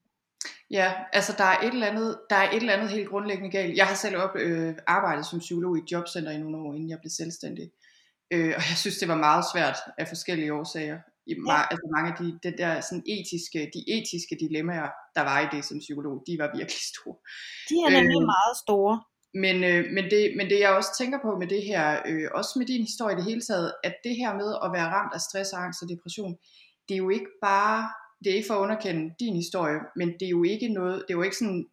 Ja, altså der er et eller andet, der er et eller andet helt grundlæggende galt. Jeg har selv op, øh, arbejdet som psykolog i et jobcenter i nogle år, inden jeg blev selvstændig. Øh, og jeg synes, det var meget svært af forskellige årsager. I, ja. altså mange af de, de der sådan etiske, de etiske dilemmaer, der var i det som psykolog, de var virkelig store. De er nemlig øh, meget store. Men, øh, men, det, men det jeg også tænker på med det her, øh, også med din historie i det hele taget, at det her med at være ramt af stress, angst og depression, det er jo ikke bare, det er ikke for at underkende din historie, men det er jo ikke noget, det er jo ikke sådan,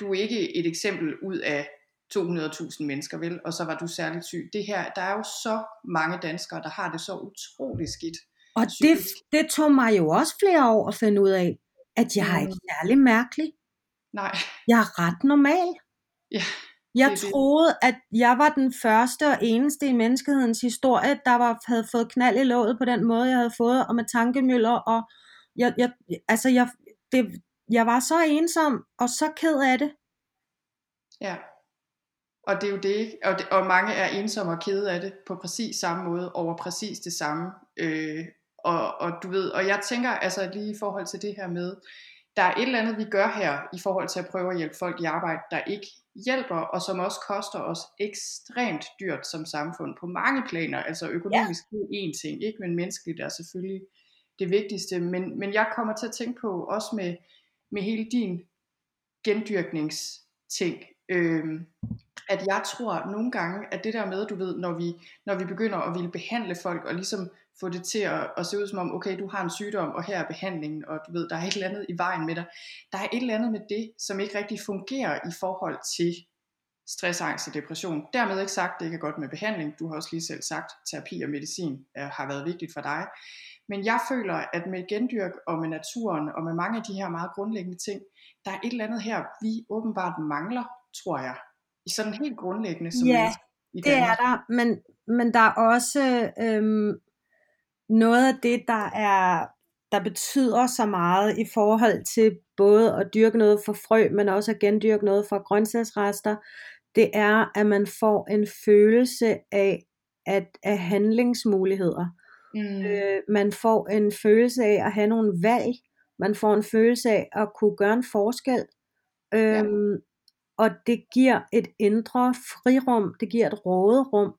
du er ikke et eksempel ud af 200.000 mennesker, vel? Og så var du særligt syg. Det her, der er jo så mange danskere, der har det så utroligt skidt. Og det, det tog mig jo også flere år at finde ud af, at jeg er ikke mm. særlig mærkelig. Nej. Jeg er ret normal. Ja. Jeg det troede, det. at jeg var den første og eneste i menneskehedens historie, der var, havde fået knald i låget på den måde, jeg havde fået, og med tankemøller, og jeg, jeg, altså jeg, det, jeg var så ensom, og så ked af det. Ja, og det er jo det, ikke? Og, det, og mange er ensomme og kede af det, på præcis samme måde, over præcis det samme. Øh, og, og du ved, og jeg tænker altså lige i forhold til det her med, der er et eller andet, vi gør her, i forhold til at prøve at hjælpe folk i arbejde, der ikke hjælper, og som også koster os ekstremt dyrt som samfund på mange planer. Altså økonomisk ja. er en ting, ikke? men menneskeligt er selvfølgelig det vigtigste. Men, men jeg kommer til at tænke på, også med, med hele din gendyrkningsting, øh, at jeg tror nogle gange, at det der med, du ved, når vi, når vi begynder at ville behandle folk, og ligesom få det til at, at se ud som om, okay, du har en sygdom, og her er behandlingen, og du ved, der er et eller andet i vejen med dig. Der er et eller andet med det, som ikke rigtig fungerer i forhold til stress, angst og depression. Dermed ikke sagt, at det ikke er godt med behandling. Du har også lige selv sagt, terapi og medicin er, har været vigtigt for dig. Men jeg føler, at med gendyrk og med naturen og med mange af de her meget grundlæggende ting, der er et eller andet her, vi åbenbart mangler, tror jeg. I sådan helt grundlæggende som Ja, i det er der, men, men der er også øhm, noget af det, der er der betyder så meget i forhold til både at dyrke noget for frø, men også at gendyrke noget for grøntsagsrester, det er, at man får en følelse af, at, af handlingsmuligheder. Mm. Øh, man får en følelse af at have nogle valg, Man får en følelse af at kunne gøre en forskel. Øhm, ja. Og det giver et indre frirum, det giver et råderum,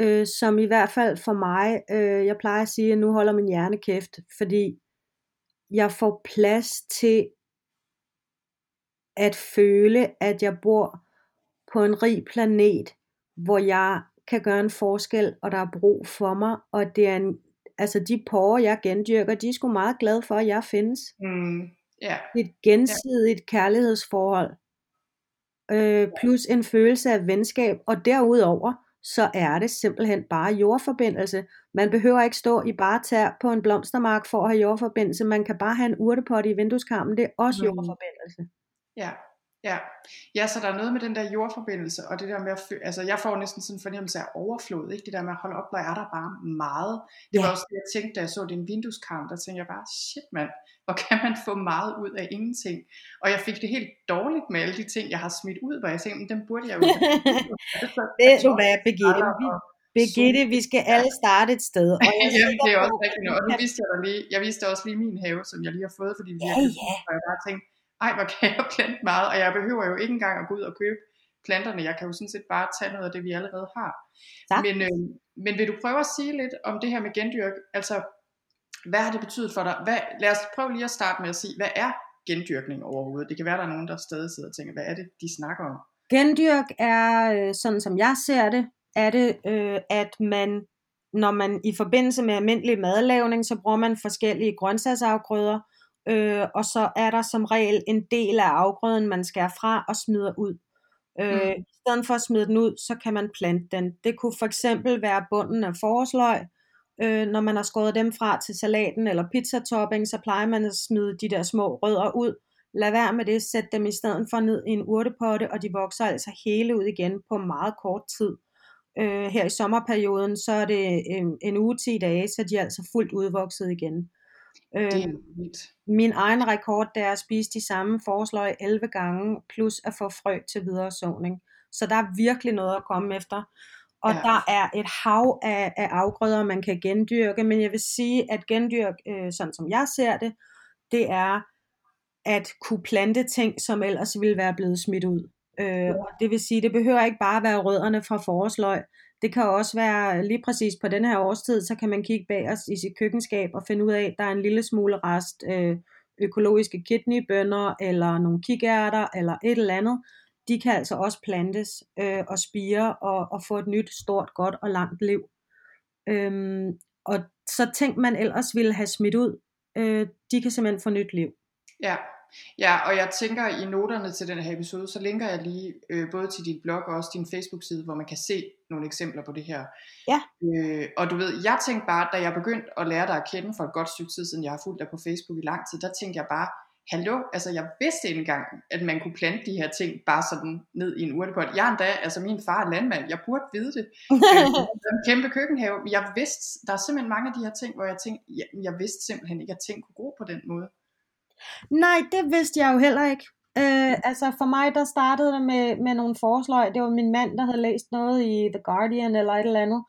øh, som i hvert fald for mig, øh, jeg plejer at sige, at nu holder min hjerne kæft, fordi jeg får plads til at føle, at jeg bor på en rig planet, hvor jeg kan gøre en forskel, og der er brug for mig, og det er en, altså de porre, jeg gendyrker, de er sgu meget glade for, at jeg findes. Mm, yeah. Et gensidigt yeah. kærlighedsforhold, øh, plus en følelse af venskab, og derudover, så er det simpelthen bare jordforbindelse. Man behøver ikke stå i bare tær på en blomstermark for at have jordforbindelse. Man kan bare have en urtepot i vindueskarmen. Det er også mm. jordforbindelse. Ja, ja. Ja, så der er noget med den der jordforbindelse, og det der med at fø- altså jeg får næsten sådan en fornemmelse af overflod, ikke? Det der med at holde op, hvor er der bare meget. Det ja. var også det, jeg tænkte, da jeg så din vindueskarm, der tænkte jeg bare, shit mand, hvor kan man få meget ud af ingenting? Og jeg fik det helt dårligt med alle de ting, jeg har smidt ud, hvor jeg tænkte, dem burde jeg jo Det du hvad, Birgitte? Vi, Birgitte, vi skal alle starte et sted. Og jeg Jamen, det er også rigtigt. Og nu viste jeg, lige, jeg viste også lige min have, som jeg lige har fået, fordi vi ja, har ja. og jeg bare tænkte, ej, hvor kan jeg plante meget, og jeg behøver jo ikke engang at gå ud og købe planterne. Jeg kan jo sådan set bare tage noget af det, vi allerede har. Men, øh, men vil du prøve at sige lidt om det her med gendyrk? Altså, hvad har det betydet for dig? Hvad, lad os prøve lige at starte med at sige, hvad er gendyrkning overhovedet? Det kan være, der er nogen, der stadig sidder og tænker, hvad er det, de snakker om? Gendyrk er, øh, sådan som jeg ser det, er det, øh, at man, når man i forbindelse med almindelig madlavning, så bruger man forskellige grøntsagsafgrøder, øh, og så er der som regel en del af afgrøden, man skærer fra og smider ud. Øh, mm. I stedet for at smide den ud, så kan man plante den. Det kunne for eksempel være bunden af forårsløg. Øh, når man har skåret dem fra til salaten eller pizzatopping, så plejer man at smide de der små rødder ud. Lad være med det, sæt dem i stedet for ned i en urtepotte, og de vokser altså hele ud igen på meget kort tid. Øh, her i sommerperioden, så er det en, en uge 10 dage, så de er altså fuldt udvokset igen. Øh, det er vildt. Min egen rekord, det er at spise de samme forsløg 11 gange, plus at få frø til videre såning. Så der er virkelig noget at komme efter. Og ja. der er et hav af, af afgrøder, man kan gendyrke, men jeg vil sige, at gendyrk, øh, sådan som jeg ser det, det er at kunne plante ting, som ellers ville være blevet smidt ud. Øh, ja. Det vil sige, det behøver ikke bare være rødderne fra forårsløg. Det kan også være lige præcis på den her årstid, så kan man kigge bag os i sit køkkenskab og finde ud af, at der er en lille smule rest øh, økologiske kidneybønner, eller nogle kikærter, eller et eller andet. De kan altså også plantes øh, og spire og, og få et nyt, stort, godt og langt liv. Øhm, og så ting, man ellers ville have smidt ud, øh, de kan simpelthen få nyt liv. Ja, Ja, og jeg tænker i noterne til den her episode, så linker jeg lige øh, både til din blog og også din Facebook-side, hvor man kan se nogle eksempler på det her. Ja. Øh, og du ved, jeg tænkte bare, da jeg begyndte at lære dig at kende for et godt stykke tid siden, jeg har fulgt dig på Facebook i lang tid, der tænkte jeg bare, hallo, altså jeg vidste ikke engang, at man kunne plante de her ting bare sådan ned i en urtepot. Jeg er endda, altså min far er landmand, jeg burde vide det. øh, en kæmpe køkkenhave, men jeg vidste, der er simpelthen mange af de her ting, hvor jeg tænkte, jeg, jeg vidste simpelthen ikke, at ting kunne gro på den måde. Nej, det vidste jeg jo heller ikke. Øh, altså for mig, der startede det med, med nogle forslag. Det var min mand, der havde læst noget i The Guardian eller et eller andet.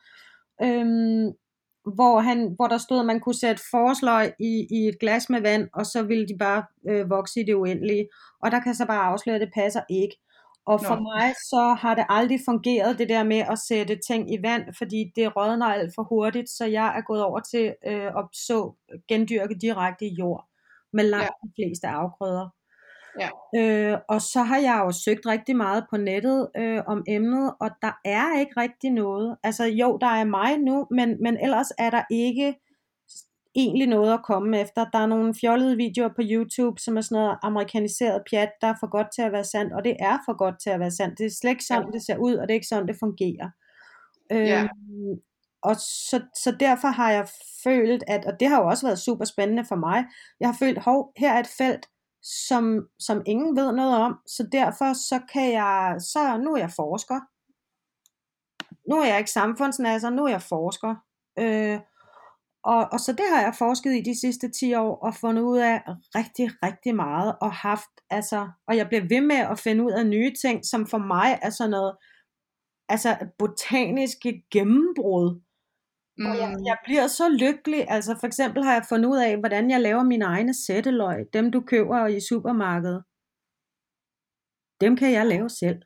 Øhm, hvor, han, hvor der stod, at man kunne sætte forslag i, i et glas med vand, og så ville de bare øh, vokse i det uendelige. Og der kan så bare afsløre, at det passer ikke. Og for Nå. mig så har det aldrig fungeret det der med at sætte ting i vand, fordi det rådner alt for hurtigt, så jeg er gået over til øh, at så gendyrke direkte i jord med langt ja. de fleste afgrøder. Ja. Øh, og så har jeg jo søgt rigtig meget på nettet øh, om emnet, og der er ikke rigtig noget. Altså jo, der er mig nu, men, men ellers er der ikke egentlig noget at komme efter. Der er nogle fjollede videoer på YouTube, som er sådan noget amerikaniseret pjat, der er for godt til at være sandt, og det er for godt til at være sandt. Det er slet ikke sådan, ja. det ser ud, og det er ikke sådan, det fungerer. Ja. Og så, så derfor har jeg følt, at, og det har jo også været super spændende for mig, jeg har følt, hov, her er et felt, som, som ingen ved noget om, så derfor så kan jeg, så nu er jeg forsker. Nu er jeg ikke samfundsnasser, nu er jeg forsker. Øh, og, og så det har jeg forsket i de sidste 10 år og fundet ud af rigtig, rigtig meget og haft, altså, og jeg bliver ved med at finde ud af nye ting, som for mig er sådan noget, altså botaniske gennembrud Mm. Og jeg, jeg bliver så lykkelig. Altså for eksempel har jeg fundet ud af, hvordan jeg laver mine egne sætteløg. Dem du køber i supermarkedet. Dem kan jeg lave selv.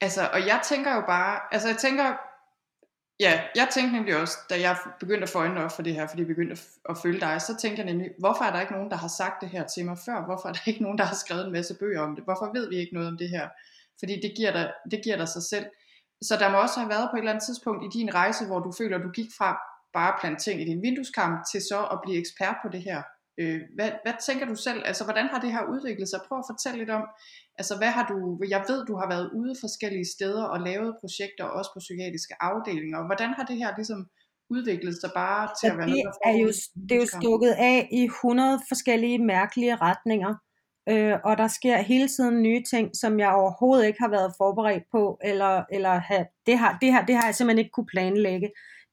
Altså, og jeg tænker jo bare, altså jeg tænker, ja, jeg tænkte nemlig også, da jeg begyndte at få øjnene op for det her, fordi jeg begyndte at, at følge dig, så tænkte jeg nemlig, hvorfor er der ikke nogen, der har sagt det her til mig før? Hvorfor er der ikke nogen, der har skrevet en masse bøger om det? Hvorfor ved vi ikke noget om det her? Fordi det giver dig, det giver dig sig selv. Så der må også have været på et eller andet tidspunkt i din rejse, hvor du føler, du gik fra bare at plante ting i din vindueskamp, til så at blive ekspert på det her. Øh, hvad, hvad tænker du selv? Altså, hvordan har det her udviklet sig? Prøv at fortælle lidt om, altså, hvad har du, jeg ved, du har været ude forskellige steder og lavet projekter, også på psykiatriske afdelinger. Og hvordan har det her ligesom udviklet sig bare til at være det noget, er jo, det er jo stukket af i 100 forskellige mærkelige retninger. Øh, og der sker hele tiden nye ting, som jeg overhovedet ikke har været forberedt på, eller, eller have, det, har, det, her, det har jeg simpelthen ikke kunne planlægge.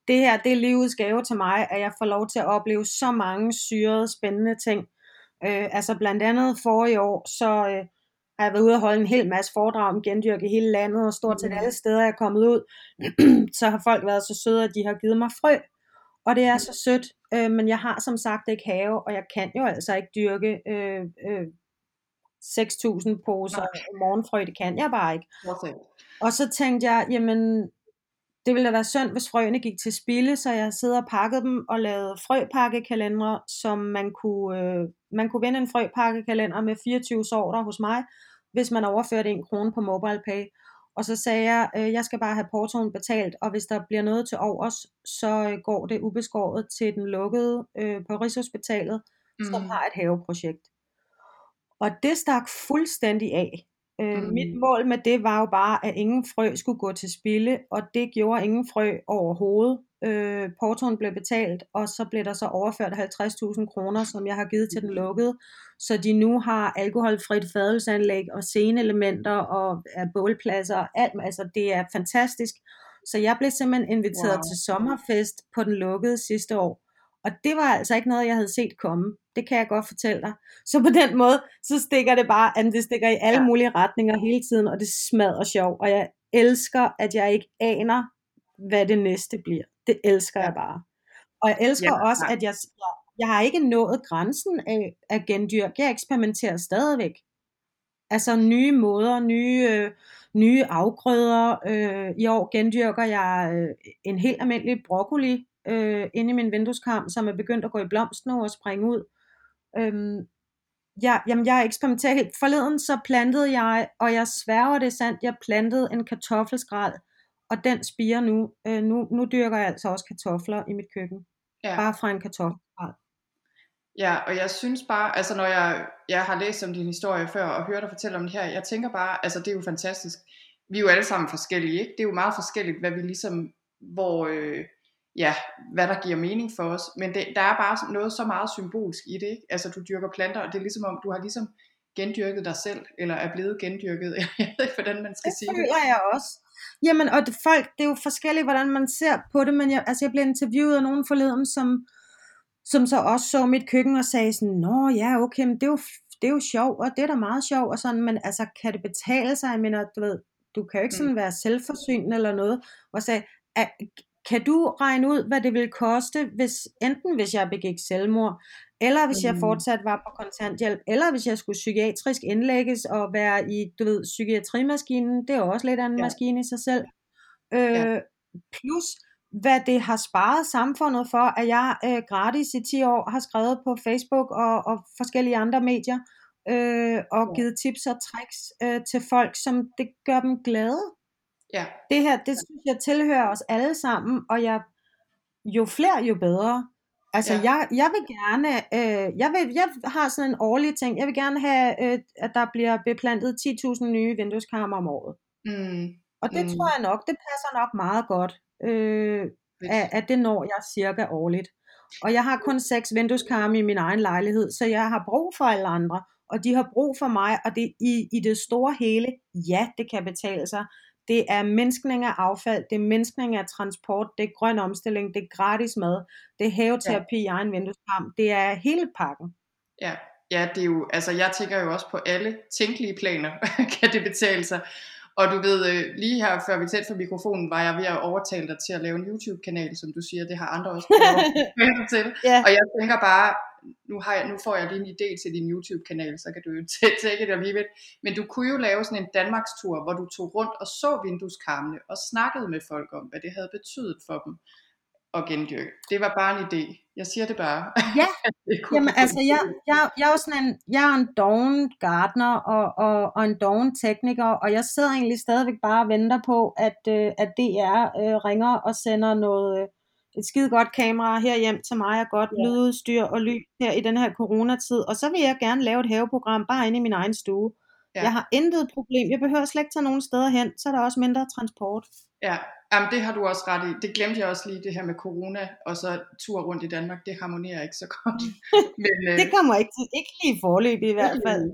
Det her, det er livets gave til mig, at jeg får lov til at opleve så mange syrede, spændende ting. Øh, altså blandt andet for i år, så øh, har jeg været ude og holde en hel masse foredrag om gendyrk i hele landet, og stort set mm. alle steder, jeg er kommet ud, så har folk været så søde, at de har givet mig frø. Og det er så sødt, øh, men jeg har som sagt ikke have, og jeg kan jo altså ikke dyrke øh, øh, 6.000 poser Nej. morgenfrø, det kan jeg bare ikke. Okay. Og så tænkte jeg, jamen, det ville da være synd, hvis frøene gik til spilde, så jeg sidder og pakket dem og lavede frøpakkekalendere, som man kunne, øh, man kunne vinde en frøpakkekalender med 24 sorter hos mig, hvis man overførte en krone på MobilePay. Og så sagde jeg, øh, jeg skal bare have portoen betalt, og hvis der bliver noget til overs, så øh, går det ubeskåret til den lukkede øh, på Rigshospitalet, mm. som har et haveprojekt. Og det stak fuldstændig af. Øh, mm. Mit mål med det var jo bare, at ingen frø skulle gå til spilde, og det gjorde ingen frø overhovedet. Øh, portoen blev betalt, og så blev der så overført 50.000 kroner, som jeg har givet til den lukkede, så de nu har alkoholfrit fadelsanlæg og sceneelementer og er bålpladser og alt. Altså det er fantastisk. Så jeg blev simpelthen inviteret wow. til sommerfest på den lukkede sidste år. Og det var altså ikke noget, jeg havde set komme. Det kan jeg godt fortælle dig. Så på den måde, så stikker det bare, at det stikker i alle ja. mulige retninger hele tiden, og det smadrer sjov. Og jeg elsker, at jeg ikke aner, hvad det næste bliver. Det elsker ja. jeg bare. Og jeg elsker ja, også, at jeg, jeg har ikke nået grænsen af, af gendyrk. Jeg eksperimenterer stadigvæk. Altså nye måder, nye, øh, nye afgrøder. Øh, I år gendyrker jeg øh, en helt almindelig broccoli, øh, inde i min vindueskarm, som er begyndt at gå i blomst nu og springe ud. Øhm, ja, jamen jeg eksperimenterer helt. Forleden så plantede jeg, og jeg sværger det er sandt, jeg plantede en kartoffelskrald, og den spiger nu. Øh, nu. Nu dyrker jeg altså også kartofler i mit køkken. Ja. Bare fra en kartoffelskrald. Ja, og jeg synes bare, altså når jeg, jeg har læst om din historie før, og hørt dig fortælle om det her, jeg tænker bare, altså det er jo fantastisk. Vi er jo alle sammen forskellige, ikke? Det er jo meget forskelligt, hvad vi ligesom, hvor, øh, ja, hvad der giver mening for os. Men det, der er bare noget så meget symbolsk i det. Ikke? Altså du dyrker planter, og det er ligesom om, du har ligesom gendyrket dig selv, eller er blevet gendyrket. Jeg ved ikke, hvordan man skal det sige det. Det jeg også. Jamen, og det, folk, det er jo forskelligt, hvordan man ser på det, men jeg, altså, jeg blev interviewet af nogen forleden, som, som så også så mit køkken og sagde sådan, nå ja, okay, men det er jo, det er jo sjovt, og det er da meget sjovt, og sådan, men altså, kan det betale sig? Jeg mener, du ved, du kan jo ikke sådan mm. være selvforsynende eller noget, og sagde, kan du regne ud, hvad det ville koste, hvis enten hvis jeg begik selvmord, eller hvis jeg mm. fortsat var på kontanthjælp, eller hvis jeg skulle psykiatrisk indlægges og være i, du ved, psykiatrimaskinen, det er også lidt af en ja. maskine i sig selv. Øh, ja. Plus, hvad det har sparet samfundet for, at jeg øh, gratis i 10 år har skrevet på Facebook og, og forskellige andre medier, øh, og ja. givet tips og tricks øh, til folk, som det gør dem glade. Ja. Det her, det synes jeg tilhører os alle sammen, og jeg, jo flere, jo bedre. Altså, ja. jeg, jeg vil gerne, øh, jeg, vil, jeg har sådan en årlig ting, jeg vil gerne have, øh, at der bliver beplantet 10.000 nye vindueskarmer om året. Mm. Og det mm. tror jeg nok, det passer nok meget godt, øh, at, at det når jeg cirka årligt. Og jeg har kun seks vindueskarme i min egen lejlighed, så jeg har brug for alle andre, og de har brug for mig, og det i, i det store hele, ja, det kan betale sig, det er menneskning af affald, det er menneskning af transport, det er grøn omstilling, det er gratis mad, det er haveterapi ja. i egen vindueskarm, det er hele pakken. Ja, ja, det er jo, altså jeg tænker jo også på alle tænkelige planer, kan det betale sig. Og du ved, øh, lige her før vi tæt for mikrofonen, var jeg ved at overtale dig til at lave en YouTube-kanal, som du siger, det har andre også til. Ja. Og jeg tænker bare, nu, har jeg, nu får jeg lige en idé til din YouTube-kanal, så kan du jo take det alligevel. Men du kunne jo lave sådan en Danmarkstur, hvor du tog rundt og så vindueskarmene og snakkede med folk om, hvad det havde betydet for dem at gendyrke. Det var bare en idé. Jeg siger det bare. Ja, det Jamen altså, jeg, jeg, jeg er jo sådan en, jeg er en doven gartner og, og, og en doven tekniker, og jeg sidder egentlig stadigvæk bare og venter på, at, øh, at DR øh, ringer og sender noget, øh, et skide godt kamera her hjem til mig, og godt Ja. lydudstyr og lyd her i den her coronatid, og så vil jeg gerne lave et haveprogram bare inde i min egen stue. Ja. Jeg har intet problem, jeg behøver slet ikke tage nogen steder hen, så er der også mindre transport. Ja, Jamen, det har du også ret i. Det glemte jeg også lige, det her med corona, og så tur rundt i Danmark, det harmonerer ikke så godt. Men, øh, Det kommer ikke, ikke lige forløb i hvert fald.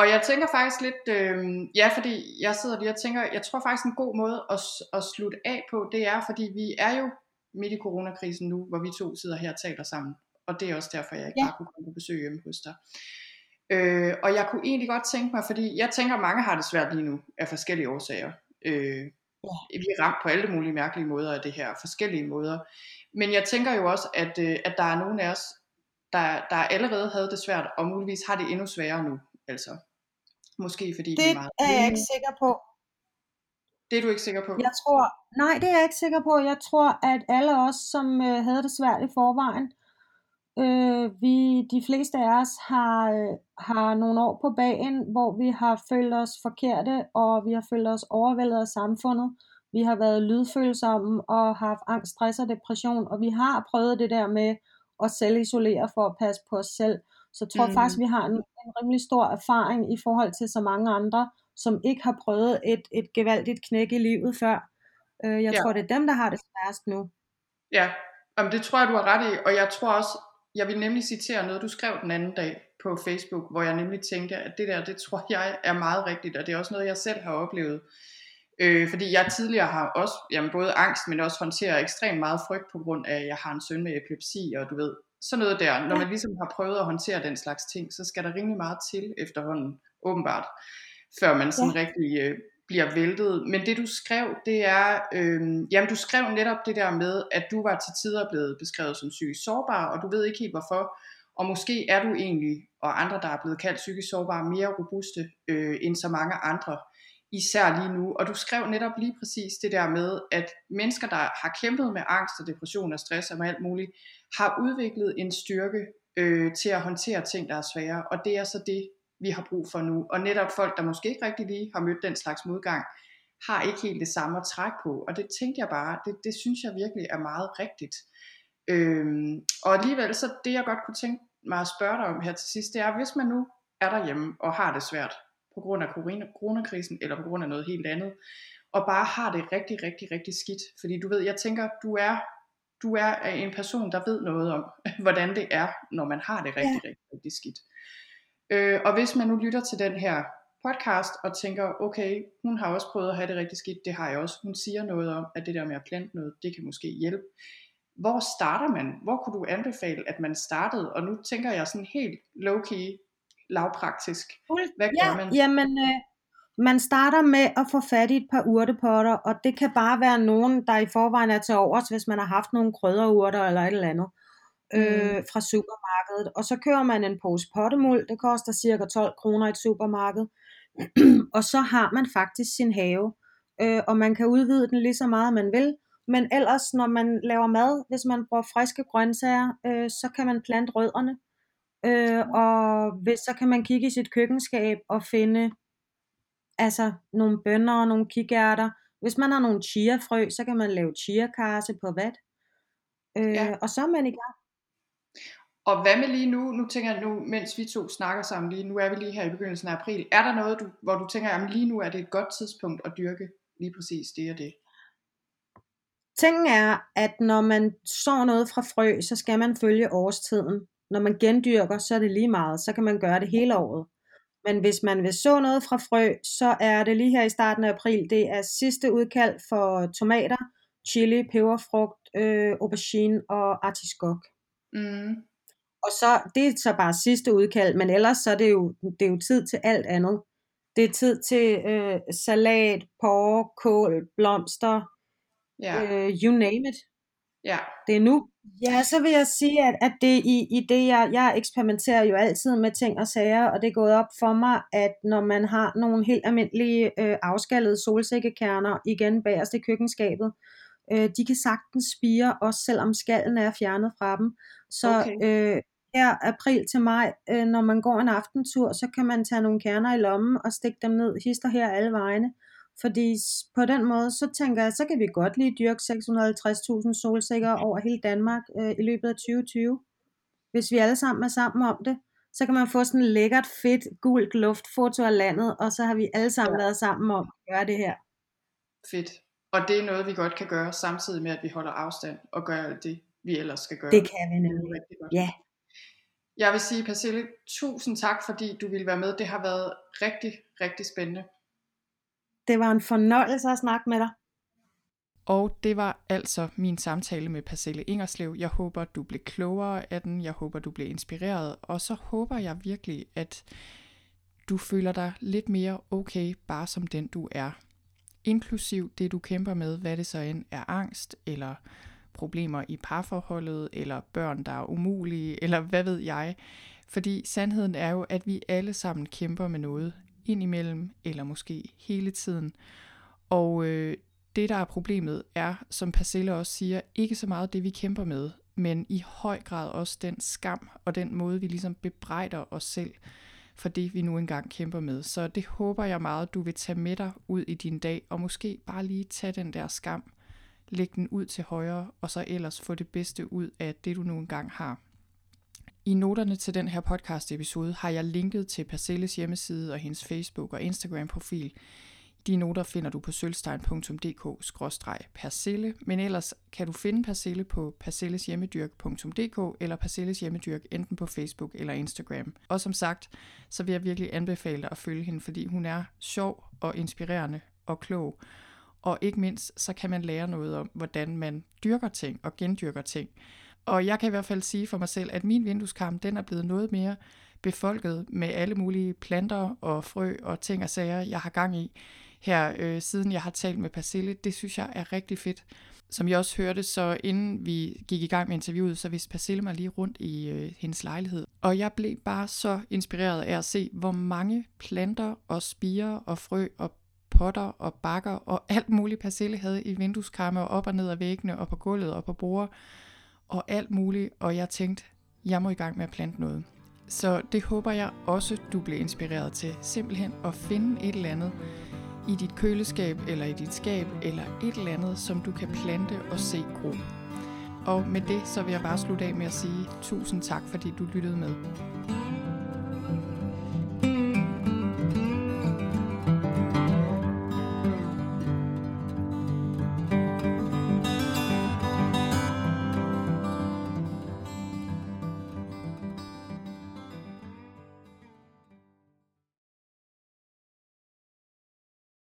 Og jeg tænker faktisk lidt, øh, ja, fordi jeg sidder lige og tænker, jeg tror faktisk en god måde at, at slutte af på, det er, fordi vi er jo midt i coronakrisen nu, hvor vi to sidder her og taler sammen. Og det er også derfor, jeg ikke Ja. bare kunne komme på besøg hjemme hos dig. Øh, og jeg kunne egentlig godt tænke mig, fordi jeg tænker, mange har det svært lige nu af forskellige årsager. Øh, vi er ramt på alle mulige mærkelige måder af det her, forskellige måder. Men jeg tænker jo også, at, øh, at der er nogen af os, der, der allerede havde det svært, og muligvis har det endnu sværere nu. Altså, måske fordi vi Det er meget er jeg ikke sikker på. Det er du ikke sikker på? Jeg tror, nej, det er jeg ikke sikker på. Jeg tror, at alle os, som øh, havde det svært i forvejen, øh, vi, de fleste af os har, øh, har nogle år på bagen, hvor vi har følt os forkerte, og vi har følt os overvældet af samfundet. Vi har været lydfølsomme og haft angst, stress og depression, og vi har prøvet det der med at selv isolere for at passe på os selv. Så jeg tror mm. faktisk, vi har en, en rimelig stor erfaring i forhold til så mange andre, som ikke har prøvet et, et gevaldigt knæk i livet før. Øh, jeg Ja. tror, det er dem, der har det sværest nu. Ja, Jamen, det tror jeg, du har ret i, og jeg tror også, jeg vil nemlig citere noget, du skrev den anden dag på Facebook, hvor jeg nemlig tænkte, at det der, det tror jeg er meget rigtigt, og det er også noget, jeg selv har oplevet. Øh, fordi jeg tidligere har også, jamen både angst, men også håndteret ekstremt meget frygt på grund af, at jeg har en søn med epilepsi, og du ved, sådan noget der. Når man ligesom har prøvet at håndtere den slags ting, så skal der rimelig meget til efterhånden, åbenbart, før man sådan ja. rigtig øh, bliver væltet. Men det du skrev, det er, øh, jamen du skrev netop det der med, at du var til tider blevet beskrevet som psykisk sårbar, og du ved ikke helt hvorfor. Og måske er du egentlig, og andre der er blevet kaldt psykisk sårbare, mere robuste øh, end så mange andre, især lige nu. Og du skrev netop lige præcis det der med, at mennesker, der har kæmpet med angst og depression og stress og med alt muligt, har udviklet en styrke øh, til at håndtere ting, der er svære. Og det er så det, vi har brug for nu. Og netop folk, der måske ikke rigtig lige har mødt den slags modgang, har ikke helt det samme at trække på. Og det tænkte jeg bare, det, det synes jeg virkelig er meget rigtigt. Øhm, og alligevel så det jeg godt kunne tænke mig at spørge dig om her til sidst, det er, hvis man nu er derhjemme og har det svært på grund af corona- coronakrisen, eller på grund af noget helt andet, og bare har det rigtig, rigtig, rigtig skidt. Fordi du ved, jeg tænker, du er, du er en person, der ved noget om, hvordan det er, når man har det rigtig, ja. rigtig, rigtig skidt. Øh, og hvis man nu lytter til den her podcast og tænker, okay, hun har også prøvet at have det rigtig skidt, det har jeg også. Hun siger noget om, at det der med at plante noget, det kan måske hjælpe. Hvor starter man? Hvor kunne du anbefale, at man startede? Og nu tænker jeg sådan helt low-key, lavpraktisk. Hvad gør ja, man? Jamen, øh, man starter med at få fat i et par urtepotter, og det kan bare være nogen, der i forvejen er til overs, hvis man har haft nogle krydderurter eller et eller andet Mm. Øh, fra supermarkedet. Og så kører man en pose pottemuld, det koster cirka 12 kroner i et supermarked. og så har man faktisk sin have, øh, og man kan udvide den lige så meget man vil. Men ellers, når man laver mad, hvis man bruger friske grøntsager, øh, så kan man plante rødderne. Øh, og hvis, så kan man kigge i sit køkkenskab og finde altså nogle bønner og nogle kikærter. Hvis man har nogle chiafrø, så kan man lave chiakarse på vat. Øh, Ja. Og så er man i gang. Og hvad med lige nu? Nu tænker jeg nu, mens vi to snakker sammen lige, nu er vi lige her i begyndelsen af april. Er der noget, du, hvor du tænker, at lige nu er det et godt tidspunkt at dyrke lige præcis det og det? Tingen er, at når man sår noget fra frø, så skal man følge årstiden. Når man gendyrker, så er det lige meget. Så kan man gøre det hele året. Men hvis man vil så noget fra frø, så er det lige her i starten af april. Det er sidste udkald for tomater, chili, peberfrugt, øh, aubergine og artiskok. Mm. Og så, det er så bare sidste udkald, men ellers så er det jo, det er jo tid til alt andet. det er tid til øh, salat, porre, kål, blomster, Ja, øh, you name it. ja, Det er nu. Ja, så vil jeg sige, at, at det i, i det, jeg, jeg eksperimenterer jo altid med ting og sager, og det er gået op for mig, at når man har nogle helt almindelige øh, afskallede solsikkekerner igen bagerst i køkkenskabet, øh, de kan sagtens spire, også selvom skallen er fjernet fra dem. Så Okay. øh, her april til maj, øh, når man går en aftentur, så kan man tage nogle kerner i lommen og stikke dem ned, hister her alle vegne. Fordi på den måde, så tænker jeg, så kan vi godt lige dyrke 650.000 solsikker over hele Danmark øh, i løbet af 2020. Hvis vi alle sammen er sammen om det, så kan man få sådan et lækkert, fedt, gult luftfoto af landet, og så har vi alle sammen Ja. været sammen om at gøre det her. fedt. Og det er noget, vi godt kan gøre, samtidig med, at vi holder afstand og gør alt det, vi ellers skal gøre. Det kan vi nemlig. rigtig godt. Ja, Jeg vil sige, Persille, tusind tak, fordi du ville være med. Det har været rigtig, rigtig spændende. det var en fornøjelse at snakke med dig. Og det var altså min samtale med Persille Ingerslev. Jeg håber, du blev klogere af den. Jeg håber, du blev inspireret. Og så håber jeg virkelig, at du føler dig lidt mere okay, bare som den du er. Inklusiv det, du kæmper med, hvad det så end er angst, eller problemer i parforholdet, eller børn, der er umulige, eller hvad ved jeg. Fordi sandheden er jo, at vi alle sammen kæmper med noget indimellem, eller måske hele tiden. Og øh, det, der er problemet, er, som Persille også siger, ikke så meget det, vi kæmper med, men i høj grad også den skam og den måde, vi ligesom bebrejder os selv for det, vi nu engang kæmper med. Så det håber jeg meget, du vil tage med dig ud i din dag, og måske bare lige tage den der skam, lægge den ud til højre, og så ellers få det bedste ud af det, du nu engang har. I noterne til den her podcast episode har jeg linket til Parcelles hjemmeside og hendes Facebook og Instagram profil. De noter finder du på sølvstein.dk-parcelle, men ellers kan du finde Parcelle på parcelleshjemmedyrk.dk eller Parcelles hjemmedyrk enten på Facebook eller Instagram. Og som sagt, så vil jeg virkelig anbefale dig at følge hende, fordi hun er sjov og inspirerende og klog. Og ikke mindst, så kan man lære noget om, hvordan man dyrker ting og gendyrker ting. Og jeg kan i hvert fald sige for mig selv, at min vindueskarm, den er blevet noget mere befolket med alle mulige planter og frø og ting og sager, jeg har gang i her, øh, siden jeg har talt med Persille. Det synes jeg er rigtig fedt. Som jeg også hørte, så inden vi gik i gang med interviewet, så viste Persille mig lige rundt i øh, hendes lejlighed. Og jeg blev bare så inspireret af at se, hvor mange planter og spire og frø og potter og bakker og alt muligt Persille havde i vindueskarme og op og ned ad væggene og på gulvet og på bordet og alt muligt. Og jeg tænkte, jeg må i gang med at plante noget. Så det håber jeg også, du bliver inspireret til. Simpelthen at finde et eller andet i dit køleskab eller i dit skab eller et eller andet, som du kan plante og se gro. Og med det, så vil jeg bare slutte af med at sige tusind tak, fordi du lyttede med.